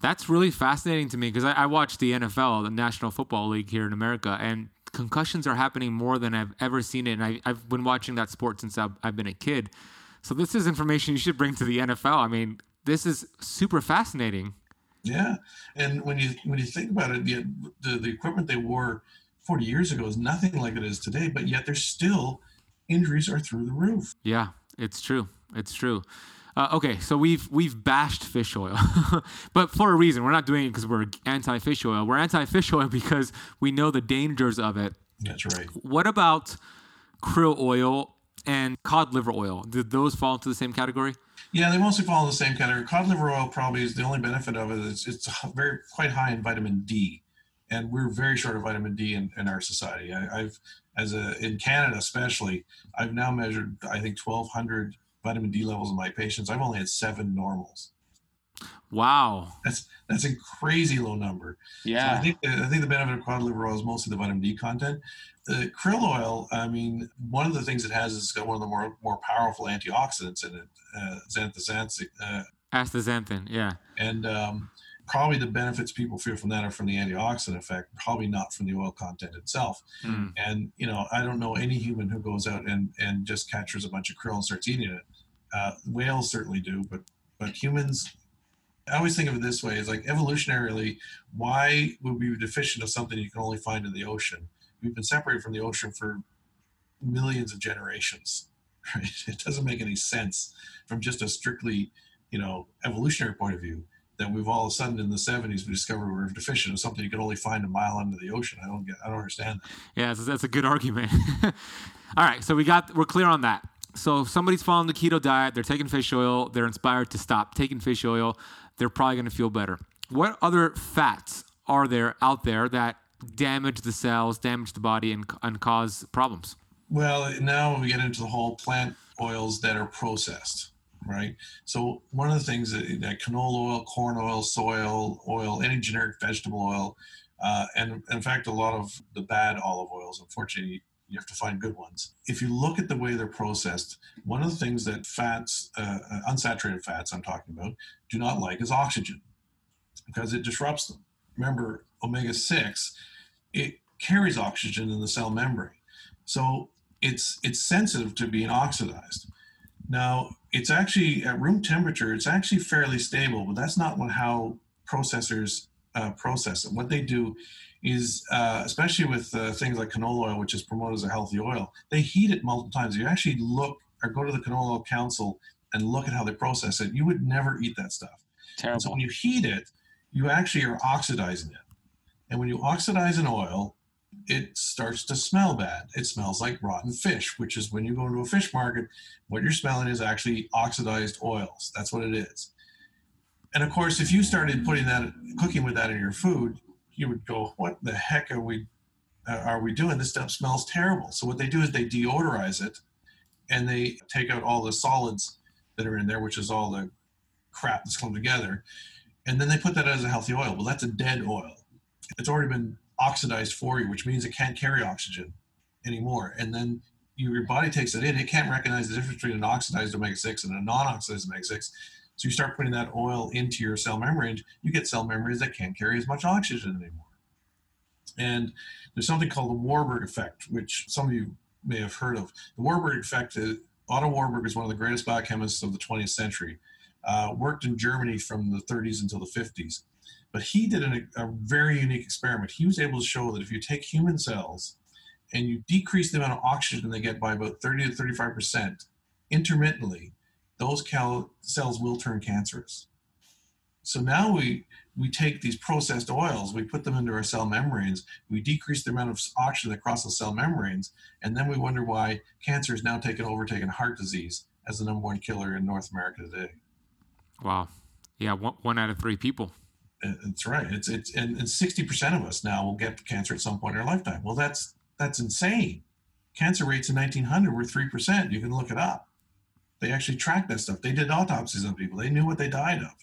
[SPEAKER 1] That's really fascinating to me because I, I watch the NFL, the National Football League here in America, and concussions are happening more than I've ever seen it. And I, have been watching that sport since I've, I've, been a kid. So this is information you should bring to the NFL. I mean, this is super fascinating.
[SPEAKER 2] Yeah, and when you when you think about it, the the, the equipment they wore 40 years ago is nothing like it is today, but yet there's still injuries are through the roof.
[SPEAKER 1] Yeah, it's true. It's true. Uh, okay, so we've we've bashed fish oil, but for a reason. We're not doing it because we're anti fish oil. We're anti fish oil because we know the dangers of it.
[SPEAKER 2] That's right.
[SPEAKER 1] What about krill oil and cod liver oil? Did those fall into the same category?
[SPEAKER 2] Yeah, they mostly fall in the same category. Cod liver oil probably is the only benefit of it. it. Is it's very quite high in vitamin D, and we're very short of vitamin D in, in our society. I, have as a in Canada especially, I've now measured I think 1,200 vitamin D levels in my patients. I've only had seven normals.
[SPEAKER 1] Wow,
[SPEAKER 2] that's that's a crazy low number.
[SPEAKER 1] Yeah,
[SPEAKER 2] so I think I think the benefit of cod liver oil is mostly the vitamin D content. The krill oil, I mean, one of the things it has is it's got one of the more more powerful antioxidants in it, uh, xanthocyanthine. Uh,
[SPEAKER 1] Astaxanthin, yeah.
[SPEAKER 2] And um, probably the benefits people feel from that are from the antioxidant effect, probably not from the oil content itself. Mm. And you know, I don't know any human who goes out and and just captures a bunch of krill and starts eating it. Uh, whales certainly do, but but humans. I always think of it this way: is like evolutionarily, why would we be deficient of something you can only find in the ocean? We've been separated from the ocean for millions of generations. Right? It doesn't make any sense from just a strictly, you know, evolutionary point of view that we've all of a sudden in the 70s we discovered we are deficient of something you could only find a mile under the ocean. I don't get, I don't understand that.
[SPEAKER 1] Yeah, that's, that's a good argument. all right, so we got we're clear on that. So if somebody's following the keto diet, they're taking fish oil, they're inspired to stop taking fish oil, they're probably going to feel better. What other fats are there out there that damage the cells, damage the body, and, and cause problems?
[SPEAKER 2] Well, now when we get into the whole plant oils that are processed right? So one of the things that, that canola oil, corn oil, soy oil, oil, any generic vegetable oil, uh, and in fact, a lot of the bad olive oils, unfortunately, you have to find good ones. If you look at the way they're processed, one of the things that fats, uh, uh unsaturated fats, I'm talking about, do not like is oxygen because it disrupts them. Remember, omega 6, it carries oxygen in the cell membrane. So it's it's sensitive to being oxidized. Now, it's actually at room temperature, it's actually fairly stable, but that's not what, how processors uh, process it. What they do is, uh, especially with uh, things like canola oil, which is promoted as a healthy oil, they heat it multiple times. You actually look or go to the Canola Oil Council and look at how they process it. You would never eat that stuff.
[SPEAKER 1] Terrible.
[SPEAKER 2] So when you heat it, you actually are oxidizing it. And when you oxidize an oil, it starts to smell bad. It smells like rotten fish, which is when you go into a fish market, what you're smelling is actually oxidized oils. That's what it is. And of course, if you started putting that, cooking with that in your food, you would go, "What the heck are we, uh, are we doing? This stuff smells terrible." So what they do is they deodorize it, and they take out all the solids that are in there, which is all the crap that's come together, and then they put that as a healthy oil. Well, that's a dead oil. It's already been oxidized for you, which means it can't carry oxygen anymore. And then you, your body takes it in. It can't recognize the difference between an oxidized omega 6 and a non oxidized omega 6. So you start putting that oil into your cell membrane, you get cell membranes that can't carry as much oxygen anymore. And there's something called the Warburg effect, which some of you may have heard of. The Warburg effect, is, Otto Warburg is one of the greatest biochemists of the 20th century. Uh, worked in Germany from the 30s until the 50s. But he did an, a very unique experiment. He was able to show that if you take human cells and you decrease the amount of oxygen they get by about 30 to 35% intermittently, those cal- cells will turn cancerous. So now we we take these processed oils, we put them into our cell membranes, we decrease the amount of oxygen across the cell membranes, and then we wonder why cancer is now taken over, taking heart disease as the number one killer in North America today.
[SPEAKER 1] Wow. Yeah, one, one out of three people.
[SPEAKER 2] Uh, that's right. It's it's and sixty percent of us now will get cancer at some point in our lifetime. Well, that's that's insane. Cancer rates in 1900 were three percent. You can look it up. They actually tracked that stuff. They did autopsies on people. They knew what they died of.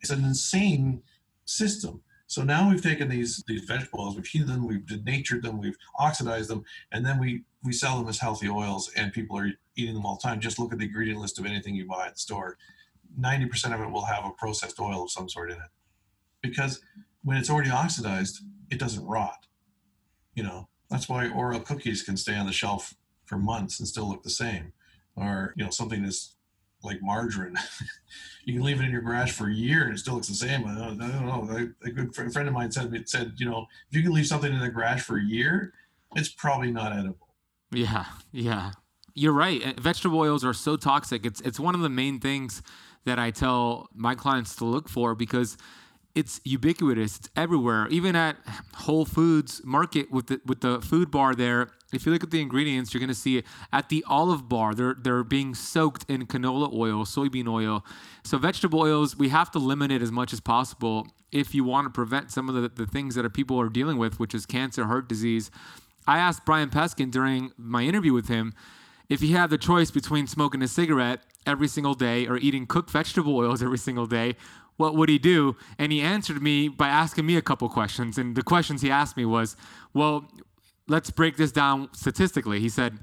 [SPEAKER 2] It's an insane system. So now we've taken these these vegetables, we've heated them, we've denatured them, we've oxidized them, and then we we sell them as healthy oils, and people are eating them all the time. Just look at the ingredient list of anything you buy at the store. 90% of it will have a processed oil of some sort in it because when it's already oxidized, it doesn't rot. You know, that's why Oreo cookies can stay on the shelf for months and still look the same. Or you know something that's like margarine. you can leave it in your garage for a year and it still looks the same. I don't, know. A good friend of mine said said you know if you can leave something in the garage for a year, it's probably not edible.
[SPEAKER 1] Yeah, yeah, you're right. Eh, vegetable oils are so toxic. It's it's one of the main things that I tell my clients to look for because it's ubiquitous. It's everywhere. Even at Whole Foods Market with the with the food bar there, if you look at the ingredients, you're to see at the olive bar. They're they're being soaked in canola oil, soybean oil. So vegetable oils, we have to limit it as much as possible if you want to prevent some of the, the things that people are dealing with, which is cancer, heart disease. I asked Brian Peskin during my interview with him if he had the choice between smoking a cigarette every single day or eating cooked vegetable oils every single day, what would he do? And he answered me by asking me a couple questions. And the questions he asked me was, well, let's break this down statistically. He said,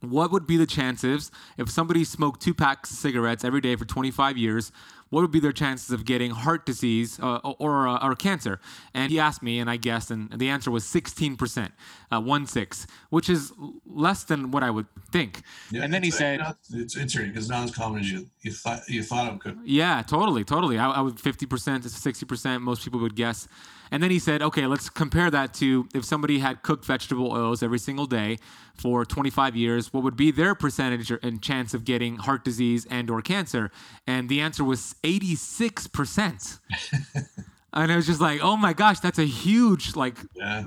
[SPEAKER 1] what would be the chances if somebody smoked two packs of cigarettes every day for 25 years? what would be their chances of getting heart disease uh, or, uh, or cancer? And he asked me, and I guessed, and the answer was 16%, uh, one six, which is less than what I would think.
[SPEAKER 2] Yeah,
[SPEAKER 1] and then he said,
[SPEAKER 2] not, "It's interesting because not as common as you you thought you thought it could."
[SPEAKER 1] Yeah, totally, totally. I, I would 50% to 60%. Most people would guess. And then he said, okay, let's compare that to if somebody had cooked vegetable oils every single day for 25 years, what would be their percentage and chance of getting heart disease and or cancer? And the answer was 86%. and I was just like, oh my gosh, that's a huge like yeah.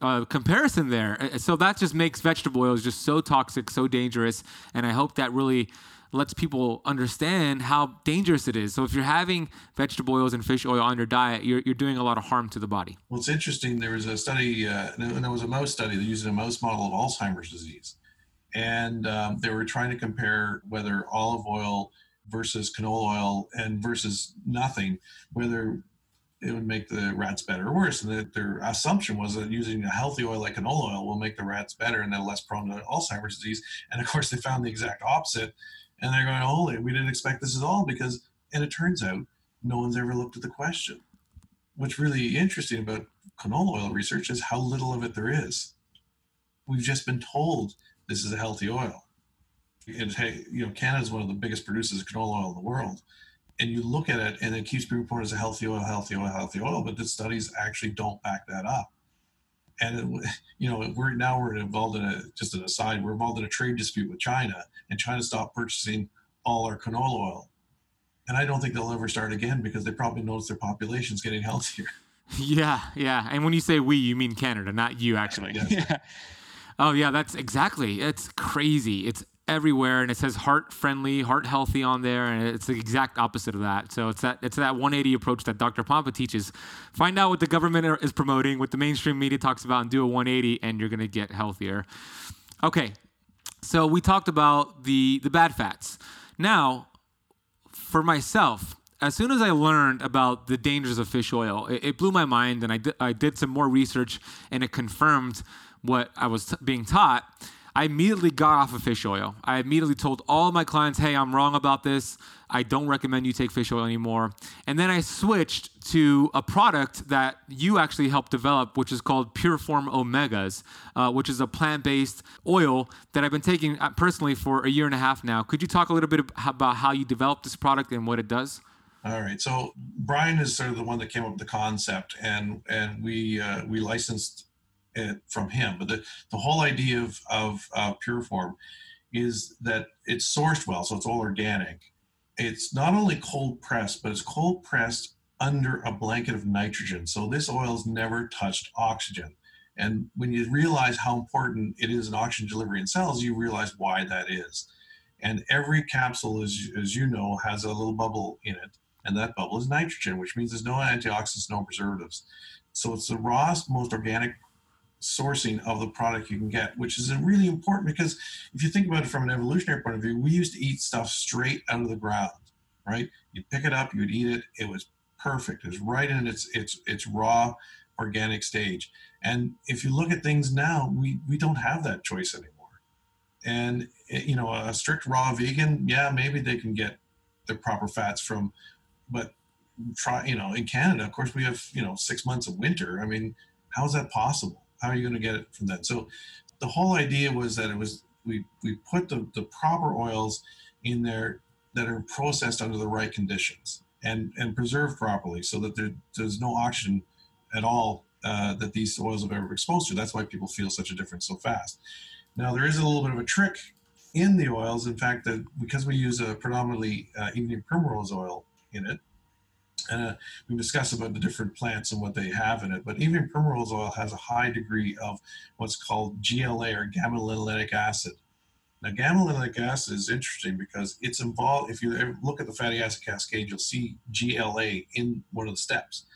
[SPEAKER 1] uh, comparison there. Uh, so that just makes vegetable oils just so toxic, so dangerous. And I hope that really lets people understand how dangerous it is. So if you're having vegetable oils and fish oil on your diet, you're, you're doing a lot of harm to the body.
[SPEAKER 2] Well, it's interesting. There was a study, uh, and there was a mouse study that used a mouse model of Alzheimer's disease. And um, they were trying to compare whether olive oil versus canola oil and versus nothing, whether it would make the rats better or worse. And that their assumption was that using a healthy oil like canola oil will make the rats better and they're less prone to Alzheimer's disease. And of course, they found the exact opposite and they're going, holy, we didn't expect this at all because, and it turns out no one's ever looked at the question. What's really interesting about canola oil research is how little of it there is. We've just been told this is a healthy oil. And hey, you know, Canada is one of the biggest producers of canola oil in the world. And you look at it and it keeps being reported as a healthy oil, healthy oil, healthy oil, but the studies actually don't back that up. And it, you know we're now we're involved in a just an aside we're involved in a trade dispute with china and china stopped purchasing all our canola oil. And i don't think they'll ever start again because they probably notice their population's getting healthier.
[SPEAKER 1] Yeah yeah. And when you say we you mean canada not you actually.
[SPEAKER 2] Yes. yeah.
[SPEAKER 1] Oh yeah that's exactly. It's crazy. It's everywhere and it says heart friendly heart healthy on there and it's the exact opposite of that. So it's that it's that 180 approach that dr pompa teaches. Find out what the government is promoting what the mainstream media talks about and do a 180 and you're going to get healthier. Okay so we talked about the the bad fats. Now for myself as soon as I learned about the dangers of fish oil, it, it blew my mind, and I, di- I did some more research, and it confirmed what I was t- being taught. I immediately got off of fish oil. I immediately told all my clients, hey, I'm wrong about this. I don't recommend you take fish oil anymore. And then I switched to a product that you actually helped develop, which is called Pureform Omegas, uh, which is a plant based oil that I've been taking uh, personally for a year and a half now. Could you talk a little bit about how you developed this product and what it does?
[SPEAKER 2] All right. So Brian is sort of the one that came up with the concept, and and we uh, we licensed it from him. But the, the whole idea of, of uh, Pureform is that it's sourced well, so it's all organic. It's not only cold pressed, but it's cold pressed under a blanket of nitrogen. So this oil's never touched oxygen. And when you realize how important it is in oxygen delivery in cells, you realize why that is. And every capsule, as, as you know, has a little bubble in it. And that bubble is nitrogen, which means there's no antioxidants, no preservatives. So it's the rawest, most organic sourcing of the product you can get, which is really important because if you think about it from an evolutionary point of view, we used to eat stuff straight out of the ground, right? You'd pick it up, you'd eat it. It was perfect. It was right in its its its raw organic stage. And if you look at things now, we we don't have that choice anymore. And eh, you know, a strict raw vegan, yeah, maybe they can get the proper fats from, but try you know in Canada, of course, we have you know six months of winter. I mean, how is that possible? How are you going to get it from that? So the whole idea was that it was we we put the, the proper oils in there that are processed under the right conditions and and preserved properly so that there, there's no oxygen at all uh, that these oils have ever exposed to. That's why people feel such a difference so fast. Now there is a little bit of a trick in the oils. In fact, that because we use a predominantly uh, evening primrose oil in it, and uh, we discuss about the different plants and what they have in it. But evening primrose oil has a high degree of what's called GLA or gamma linolenic acid. Now, gamma linolenic acid is interesting because it's involved. If you look at the fatty acid cascade, you'll see GLA in one of the steps.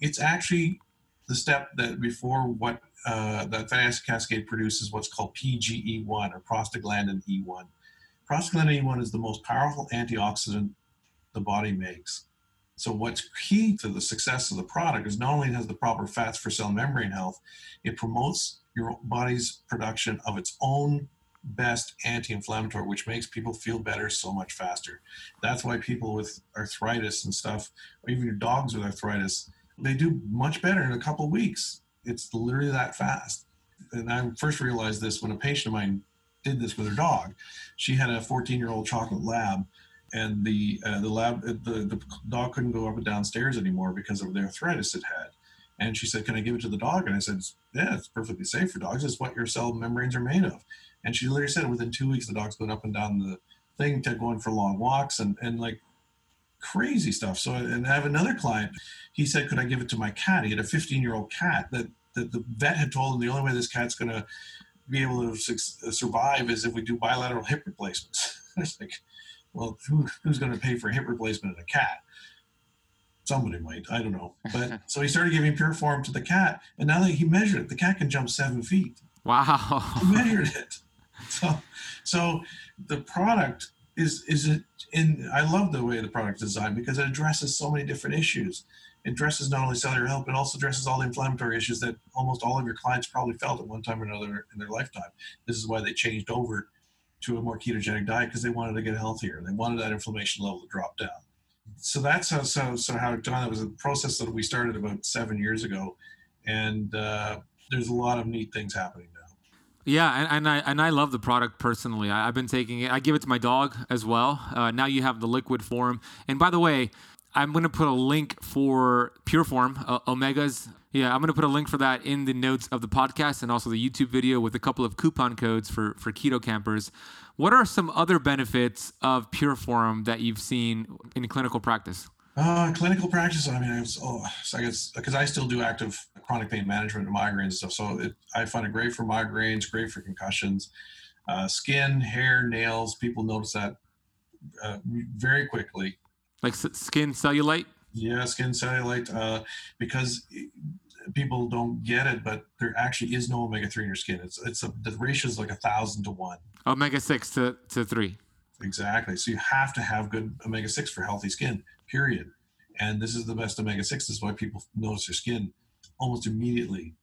[SPEAKER 2] It's actually the step that before what uh, that fatty acid cascade produces what's called PGE1 or prostaglandin E1. Prostaglandin E1 is the most powerful antioxidant the body makes. So what's key to the success of the product is not only has the proper fats for cell membrane health, it promotes your body's production of its own best anti-inflammatory, which makes people feel better so much faster. That's why people with arthritis and stuff, or even your dogs with arthritis, they do much better in a couple weeks. It's literally that fast. And I first realized this when a patient of mine did this with her dog. She had a 14-year-old chocolate lab and the uh, the lab uh, the, the dog couldn't go up and downstairs anymore because of the arthritis it had. And she said can i give it to the dog? And i said yeah it's perfectly safe for dogs. It's what your cell membranes are made of. And she literally said within two weeks the dog's going up and down the thing to going for long walks and and like crazy stuff. So and i have another client. He said could i give it to my cat? He had a 15 year old cat that that the vet had told him the only way this cat's going to be able to su- survive is if we do bilateral hip replacements. It's like well, who, who's going to pay for hip replacement in a cat? Somebody might, I don't know. But so he started giving Pureform to the cat, and now that he measured it, the cat can jump seven feet.
[SPEAKER 1] Wow!
[SPEAKER 2] He measured it. So, so the product is is it in? I love the way the product is designed because it addresses so many different issues. It addresses not only cellular health, but also addresses all the inflammatory issues that almost all of your clients probably felt at one time or another in their lifetime. This is why they changed over to a more ketogenic diet because they wanted to get healthier. They wanted that inflammation level to drop down. So that's how so so how done. It was a process that we started about seven years ago, and uh, there's a lot of neat things happening now.
[SPEAKER 1] Yeah, and, and I and I love the product personally. I, have been taking it. I give it to my dog as well. Uh, now you have the liquid form. And by the way, I'm going to put a link for Pureform uh, Omegas. Yeah, I'm going to put a link for that in the notes of the podcast and also the YouTube video with a couple of coupon codes for for keto campers. What are some other benefits of Pureform that you've seen in clinical practice?
[SPEAKER 2] Uh, clinical practice. I mean, I was, oh, I guess because I still do active chronic pain management and migraines stuff. So it, I find it great for migraines, great for concussions, uh, skin, hair, nails. People notice that uh, very quickly.
[SPEAKER 1] Like skin cellulite?
[SPEAKER 2] Yeah, skin cellulite. Uh, because people don't get it, but there actually is no omega three in your skin. It's it's a, the ratio is like a thousand to one.
[SPEAKER 1] Omega six to to three.
[SPEAKER 2] Exactly. So you have to have good omega six for healthy skin. Period. And this is the best omega six. This is why people notice their skin almost immediately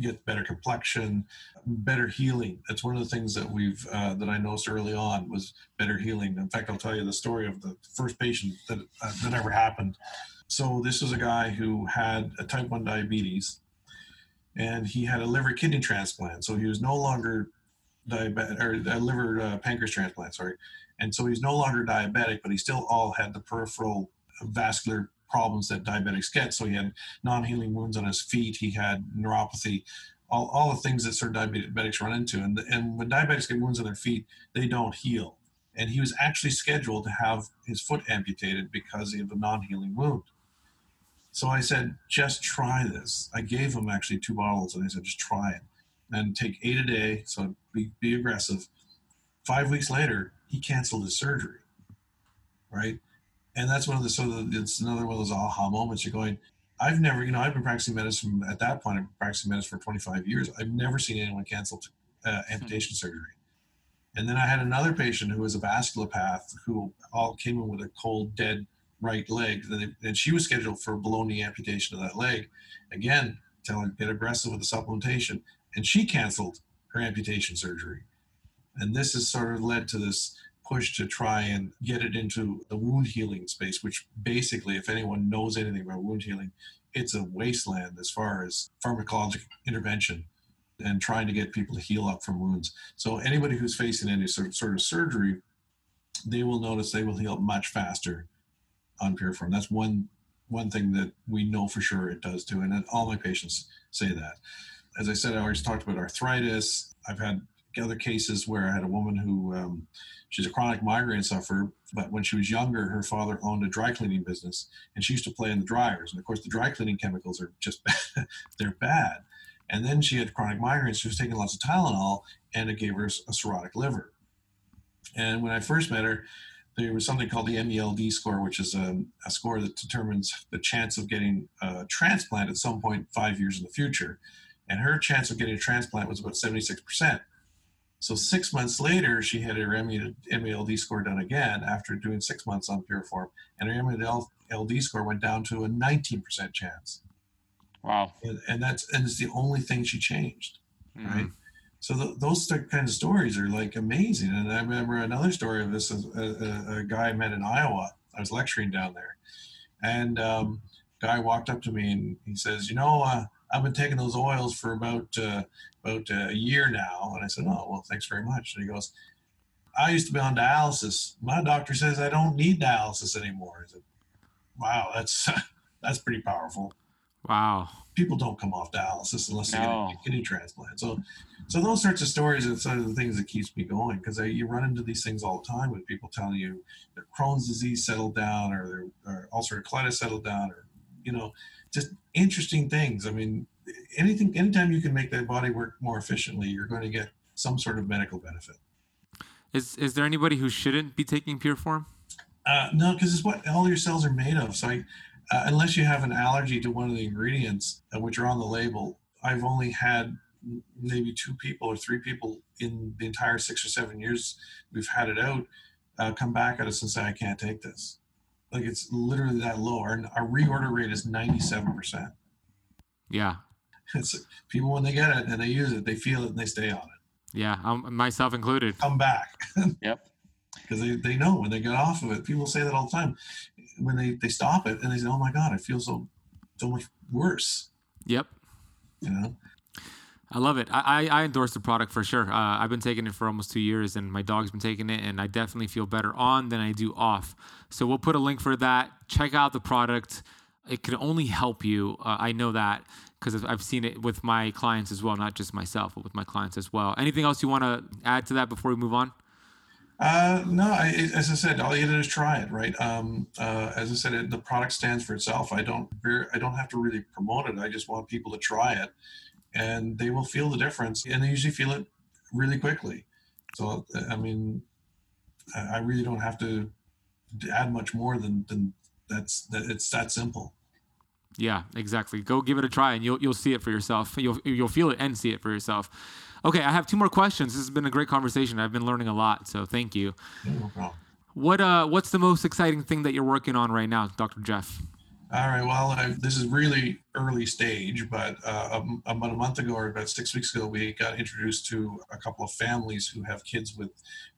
[SPEAKER 2] get better complexion, better healing. That's one of the things that we've uh, that I noticed early on was better healing. In fact, I'll tell you the story of the first patient that uh, that ever happened. So this was a guy who had a type one diabetes, and he had a liver kidney transplant. So he was no longer diabetic or a liver uh, pancreas transplant. Sorry, and so he's no longer diabetic, but he still all had the peripheral vascular problems that diabetics get. So he had non-healing wounds on his feet. He had neuropathy, all, all the things that certain diabetics run into. And, and when diabetics get wounds on their feet, they don't heal. And he was actually scheduled to have his foot amputated because of a non-healing wound. So I said, just try this. I gave him actually two bottles and I said, just try it and take eight a day. So be, be aggressive. Five weeks later, he canceled his surgery. Right and that's one of the so it's another one of those aha moments. You're going, I've never, you know, I've been practicing medicine at that point. I've been practicing medicine for 25 years. I've never seen anyone cancel uh, hmm. amputation surgery. And then I had another patient who was a vasculopath who all came in with a cold, dead right leg, and she was scheduled for below knee amputation of that leg. Again, tell her get aggressive with the supplementation, and she canceled her amputation surgery. And this has sort of led to this push to try and get it into the wound healing space, which basically, if anyone knows anything about wound healing, it's a wasteland as far as pharmacologic intervention. and trying to get people to heal up from wounds. So anybody who's facing any sort of, sort of surgery, they will notice they will heal much faster on Pureform. That's one one thing that we know for sure it does do, and all my patients say that. As I said, I always talked about arthritis. I've had other cases where I had a woman who um, she's a chronic migraine sufferer, but when she was younger, her father owned a dry cleaning business, and she used to play in the dryers. And of course, the dry cleaning chemicals are just they're bad. And then she had chronic migraines. She was taking lots of Tylenol, and it gave her a cirrhotic liver. And when I first met her, there was something called the MELD score, which is a, a score that determines the chance of getting a transplant at some point five years in the future. And her chance of getting a transplant was about 76%. So six months later, she had her MELD score done again after doing six months on Pureform, and her MELD score went down to a 19% chance.
[SPEAKER 1] Wow.
[SPEAKER 2] And, and that's and it's the only thing she changed, mm-hmm. right? So the, those kind of stories are like amazing. And I remember another story of this: a, a, a guy I met in Iowa. I was lecturing down there, and um, guy walked up to me and he says, "You know, uh, I've been taking those oils for about uh, about uh, a year now." And I said, "Oh, well, thanks very much." And he goes, "I used to be on dialysis. My doctor says I don't need dialysis anymore." I said, "Wow, that's that's pretty powerful."
[SPEAKER 1] Wow.
[SPEAKER 2] People don't come off dialysis unless no. they get a kidney transplant. So, so those sorts of stories are sort of the things that keeps me going because you run into these things all the time with people telling you their Crohn's disease settled down or their or ulcerative colitis settled down or you know just interesting things. I mean, anything anytime you can make that body work more efficiently, you're going to get some sort of medical benefit.
[SPEAKER 1] Is is there anybody who shouldn't be taking Pureform?
[SPEAKER 2] Uh, no, because it's what all your cells are made of. So I, uh, unless you have an allergy to one of the ingredients uh, which are on the label, I've only had maybe two people or three people in the entire six or seven years we've had it out uh, come back at us and say, I can't take this. Like it's literally that low. Our, our reorder rate is 97%.
[SPEAKER 1] Yeah.
[SPEAKER 2] It's people when they get it and they use it, they feel it and they stay on it.
[SPEAKER 1] Yeah, um, myself included.
[SPEAKER 2] Come back.
[SPEAKER 1] yep.
[SPEAKER 2] Because they, they know when they get off of it. People say that all the time when they they stop it and they say, "Oh my God, I feel so so much worse."
[SPEAKER 1] Yep.
[SPEAKER 2] You know.
[SPEAKER 1] I love it. I, I endorse the product for sure. Uh, I've been taking it for almost two years, and my dog's been taking it, and I definitely feel better on than I do off. So we'll put a link for that. Check out the product. It can only help you. Uh, I know that because I've seen it with my clients as well, not just myself, but with my clients as well. Anything else you want to add to that before we move on?
[SPEAKER 2] Uh, no, I, as I said, all you do is try it, right? Um, uh, as I said, it, the product stands for itself. I don't, I don't have to really promote it. I just want people to try it, and they will feel the difference, and they usually feel it really quickly. So, I mean, I really don't have to add much more than than that's that. It's that simple.
[SPEAKER 1] Yeah, exactly. Go give it a try, and you'll you'll see it for yourself. You'll you'll feel it and see it for yourself. Okay, I have two more questions. This has been a great conversation. I've been learning a lot, so thank you.
[SPEAKER 2] No problem.
[SPEAKER 1] What uh, what's the most exciting thing that you're working on right now, Dr. Jeff?
[SPEAKER 2] All right. Well, I, this is really early stage, but uh, about a month ago or about six weeks ago, we got introduced to a couple of families who have kids with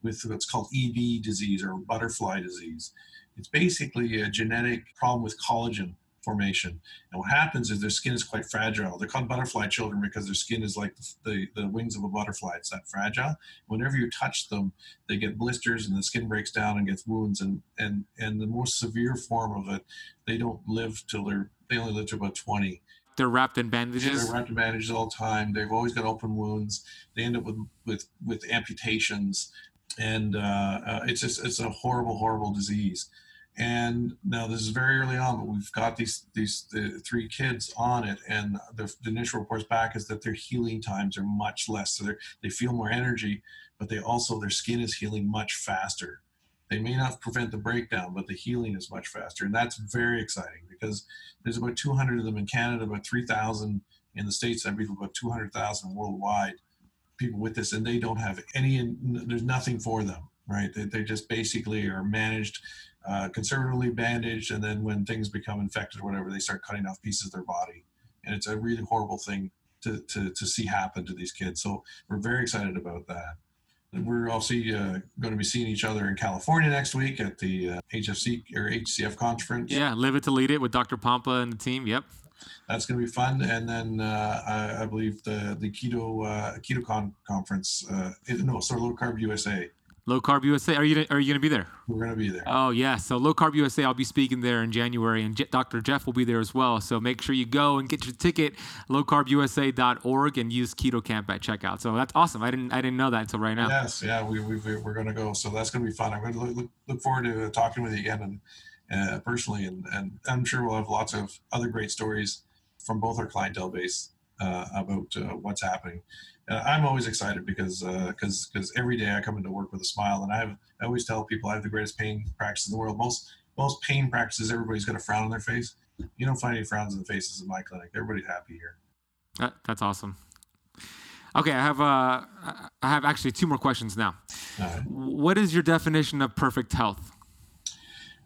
[SPEAKER 2] with what's called EB disease or butterfly disease. It's basically a genetic problem with collagen formation. And what happens is their skin is quite fragile. They're called butterfly children because their skin is like the, the, the, wings of a butterfly. It's that fragile. Whenever you touch them, they get blisters and the skin breaks down and gets wounds. And, and, and the most severe form of it, they don't live till they're, they only live to about 20.
[SPEAKER 1] They're wrapped in bandages.
[SPEAKER 2] They're wrapped in bandages all the time. They've always got open wounds. They end up with, with, with amputations. And uh, uh, it's just, it's a horrible, horrible disease and now this is very early on, but we've got these these the three kids on it, and the, the initial reports back is that their healing times are much less. So they they feel more energy, but they also their skin is healing much faster. They may not prevent the breakdown, but the healing is much faster, and that's very exciting because there's about 200 of them in Canada, about 3,000 in the states. I believe about 200,000 worldwide people with this, and they don't have any. There's nothing for them, right? They, they just basically are managed uh, conservatively bandaged, and then when things become infected or whatever, they start cutting off pieces of their body, and it's a really horrible thing to to, to see happen to these kids. So we're very excited about that. And we're also uh, going to be seeing each other in California next week at the uh, HFC or HCF conference.
[SPEAKER 1] Yeah, live it to lead it with Dr. Pompa and the team. Yep.
[SPEAKER 2] that's going to be fun. And then uh, I, I, believe the the keto uh, KetoCon conference. Uh, no, sorry, Low Carb USA
[SPEAKER 1] Low Carb USA. Are you are you going to be there?
[SPEAKER 2] We're going to be there.
[SPEAKER 1] Oh yeah. So Low Carb USA. I'll be speaking there in January, and J- Dr. Jeff will be there as well. So make sure you go and get your ticket. LowCarbUSA.org and use Keto Camp at checkout. So that's awesome. I didn't I didn't know that until right now.
[SPEAKER 2] Yes. Yeah. We, we we're going to go. So that's going to be fun. I'm going to look, look forward to talking with you again and uh, personally, and and I'm sure we'll have lots of other great stories from both our clientele base uh, about uh, what's happening. I'm always excited because because uh, because every day I come into work with a smile, and I have I always tell people I have the greatest pain practice in the world. Most most pain practices, everybody's got a frown on their face. You don't find any frowns in the faces in my clinic. Everybody's happy here.
[SPEAKER 1] That, that's awesome. Okay, I have uh, I have actually two more questions now. Right. What is your definition of perfect health?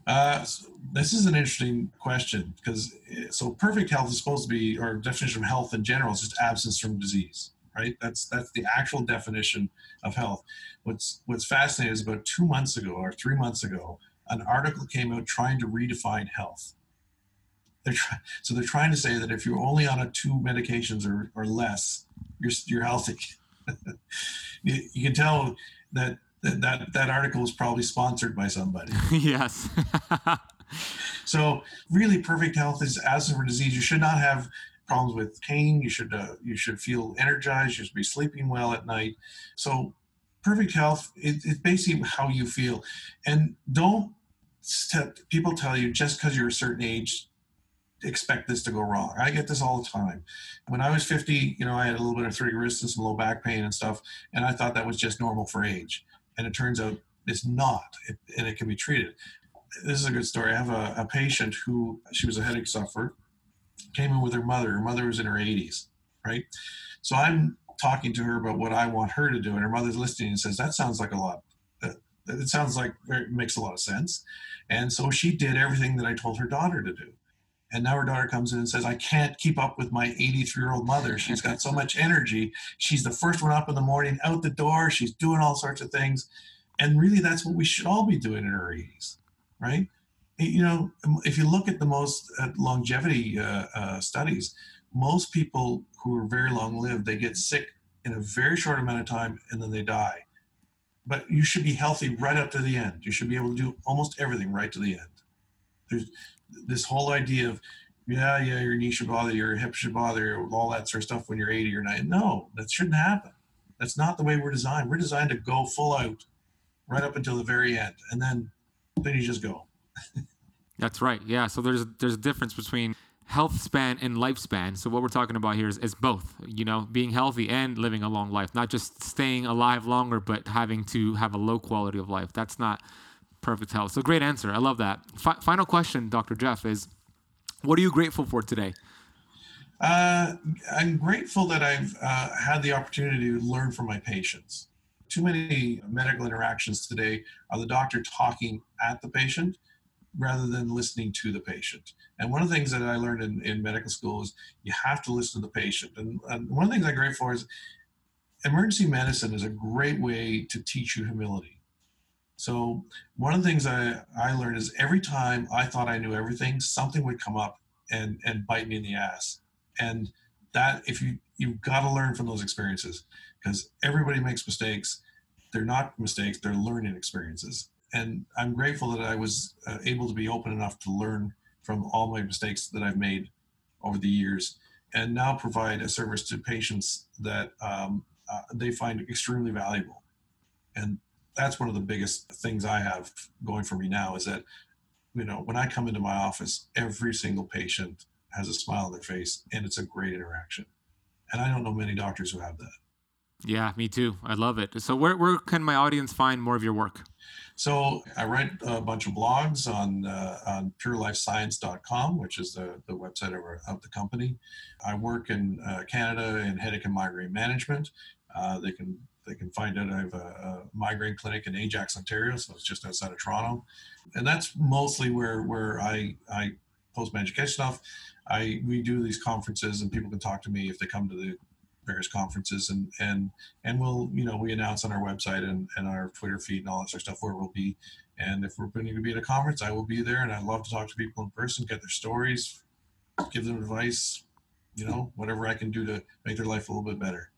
[SPEAKER 2] Uh, so this is an interesting question because so perfect health is supposed to be, or definition of health in general is just absence from disease right? That's that's the actual definition of health. What's what's fascinating is about two months ago or three months ago, an article came out trying to redefine health. They're try, so they're trying to say that if you're only on a two medications or, or less, you're you're healthy. you, you, can tell that, that that that article was probably sponsored by somebody.
[SPEAKER 1] yes.
[SPEAKER 2] so really, perfect health is as for disease. You should not have problems with pain. You should uh, you should feel energized. You should be sleeping well at night. So perfect health it, it's basically how you feel, and don't step, people tell you just because you're a certain age expect this to go wrong. I get this all the time. When I was 50, you know, I had a little bit of arthritis and some low back pain and stuff, and I thought that was just normal for age. And it turns out it's not, it, and it can be treated. This is a good story. I have a, a patient who she was a headache sufferer came in with her mother. Her mother was in her 80s, right? So I'm talking to her about what I want her to do, and her mother's listening and says, "That sounds like a lot. It sounds like it makes a lot of sense." And so she did everything that I told her daughter to do. And now her daughter comes in and says, I can't keep up with my 83 year old mother. She's got so much energy. She's the first one up in the morning, out the door. She's doing all sorts of things. And really, that's what we should all be doing in our 80s, right? You know, if you look at the most at longevity uh, uh, studies, most people who are very long lived, they get sick in a very short amount of time and then they die. But you should be healthy right up to the end. You should be able to do almost everything right to the end. There's this whole idea of, yeah, yeah, your knee should bother, your hip should bother, all that sort of stuff when you're 80 or 90. No, that shouldn't happen. That's not the way we're designed. We're designed to go full out right up until the very end. And then, then you just go.
[SPEAKER 1] That's right. Yeah. So there's there's a difference between health span and lifespan. So what we're talking about here is, is both, you know, being healthy and living a long life, not just staying alive longer, but having to have a low quality of life. That's not perfect health. So great answer. I love that. F- final question, Dr. Jeff, is what are you grateful for today?
[SPEAKER 2] Uh, I'm grateful that I've uh, had the opportunity to learn from my patients. Too many medical interactions today are the doctor talking at the patient rather than listening to the patient. And one of the things that I learned in, in medical school is you have to listen to the patient. And, and one of the things I'm grateful for is emergency medicine is a great way to teach you humility. So one of the things I, I learned is every time I thought I knew everything, something would come up and, and bite me in the ass. And that if you you've got to learn from those experiences because everybody makes mistakes. They're not mistakes, they're learning experiences and I'm grateful that I was uh, able to be open enough to learn from all my mistakes that I've made over the years, and now provide a service to patients that um, uh, they find extremely valuable. And that's one of the biggest things I have going for me now is that, you know, when I come into my office, every single patient has a smile on their face, and it's a great interaction. And I don't know many doctors who have that.
[SPEAKER 1] Yeah, me too. I love it. So, where, where can my audience find more of your work?
[SPEAKER 2] So I write a bunch of blogs on uh, on purelifescience.com, which is the, the website of, our, of the company. I work in uh, Canada in headache and migraine management. Uh, they can they can find out I have a, a, migraine clinic in Ajax, Ontario, so it's just outside of Toronto, and that's mostly where where I I post my education stuff. I we do these conferences, and people can talk to me if they come to the various conferences and and and we'll you know we announce on our website and, and our twitter feed and all that sort of stuff where we'll be and if we're going to be at a conference i will be there and i love to talk to people in person get their stories give them advice, you know, whatever I can do to make their life a little bit better.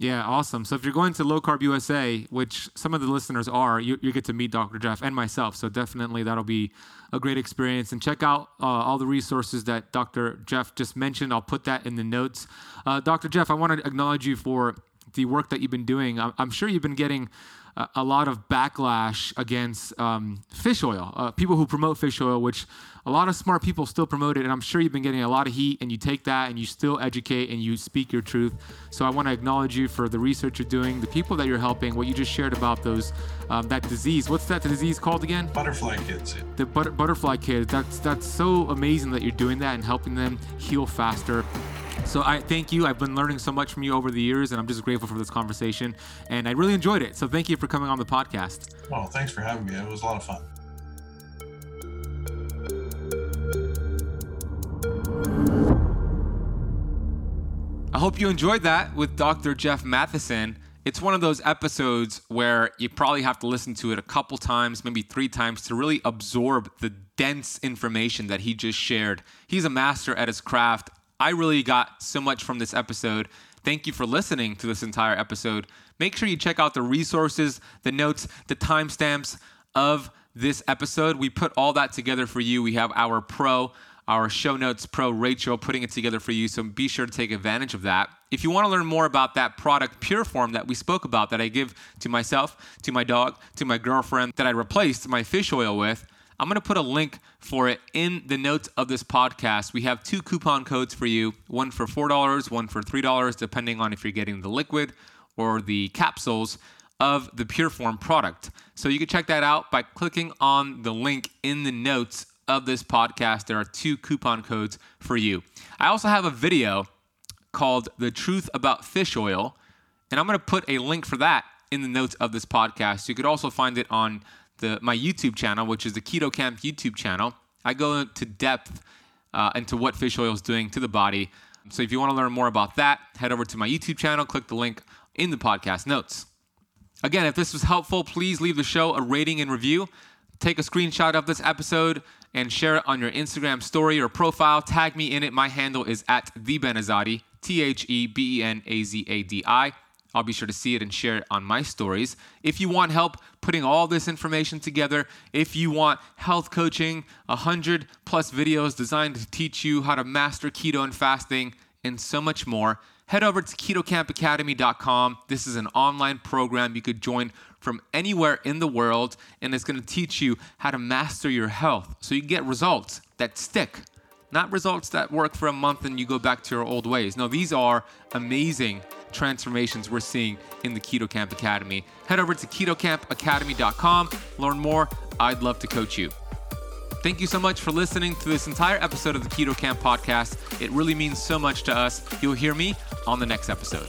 [SPEAKER 1] Yeah, awesome. So if you're going to Low Carb USA, which some of the listeners are, you, you get to meet Dr. Jeff and myself. So definitely that'll be a great experience. And check out uh, all the resources that Dr. Jeff just mentioned. I'll put that in the notes. Uh, Dr. Jeff, I want to acknowledge you for the work that you've been doing. I'm, I'm sure you've been getting a, lot of backlash against um, fish oil. Uh, people who promote fish oil, which a lot of smart people still promote it, and I'm sure you've been getting a lot of heat, and you take that and you still educate and you speak your truth. So I want to acknowledge you for the research you're doing, the people that you're helping, what you just shared about those um, that disease. What's that disease called again?
[SPEAKER 2] Butterfly kids.
[SPEAKER 1] The but- butterfly kids. That's that's so amazing that you're doing that and helping them heal faster. So I thank you. I've been learning so much from you over the years, and I'm just grateful for this conversation. And I really enjoyed it. So thank you for coming on the podcast.
[SPEAKER 2] Well, thanks for having me. It was a lot of fun.
[SPEAKER 1] I hope you enjoyed that with Dr. Jeff Matheson. It's one of those episodes where you probably have to listen to it a couple times, maybe three times, to really absorb the dense information that he just shared. He's a master at his craft. I really got so much from this episode. Thank you for listening to this entire episode. Make sure you check out the resources, the notes, the timestamps of this episode. We put all that together for you. We have our pro, our show notes pro, Rachel, putting it together for you. So be sure to take advantage of that. If you want to learn more about that product, Pureform, that we spoke about, that I give to myself, to my dog, to my girlfriend, that I replaced my fish oil with, I'm going to put a link for it in the notes of this podcast. We have two coupon codes for you one for $4, one for $3, depending on if you're getting the liquid or the capsules of the Pureform product. So you can check that out by clicking on the link in the notes of this podcast. There are two coupon codes for you. I also have a video called The Truth About Fish Oil, and I'm going to put a link for that in the notes of this podcast. You could also find it on the, my YouTube channel, which is the Keto Kamp YouTube channel. I go into depth uh, into what fish oil is doing to the body. So if you want to learn more about that, head over to my YouTube channel, click the link in the podcast notes. Again, if this was helpful, please leave the show a rating and review. Take a screenshot of this episode and share it on your Instagram story or profile. Tag me in it. My handle is at the Benazadi, T H E B E N A Z A D I. I'll be sure to see it and share it on my stories. If you want help putting all this information together, if you want health coaching, 100 plus videos designed to teach you how to master keto and fasting, and so much more, head over to ketokampacademy.com. This is an online program you could join from anywhere in the world, and it's going to teach you how to master your health so you get results that stick. Not results that work for a month and you go back to your old ways. No, these are amazing transformations we're seeing in the Keto Kamp Academy. Head over to ketokampacademy.com, learn more. I'd love to coach you. Thank you so much for listening to this entire episode of the Keto Kamp podcast. It really means so much to us. You'll hear me on the next episode.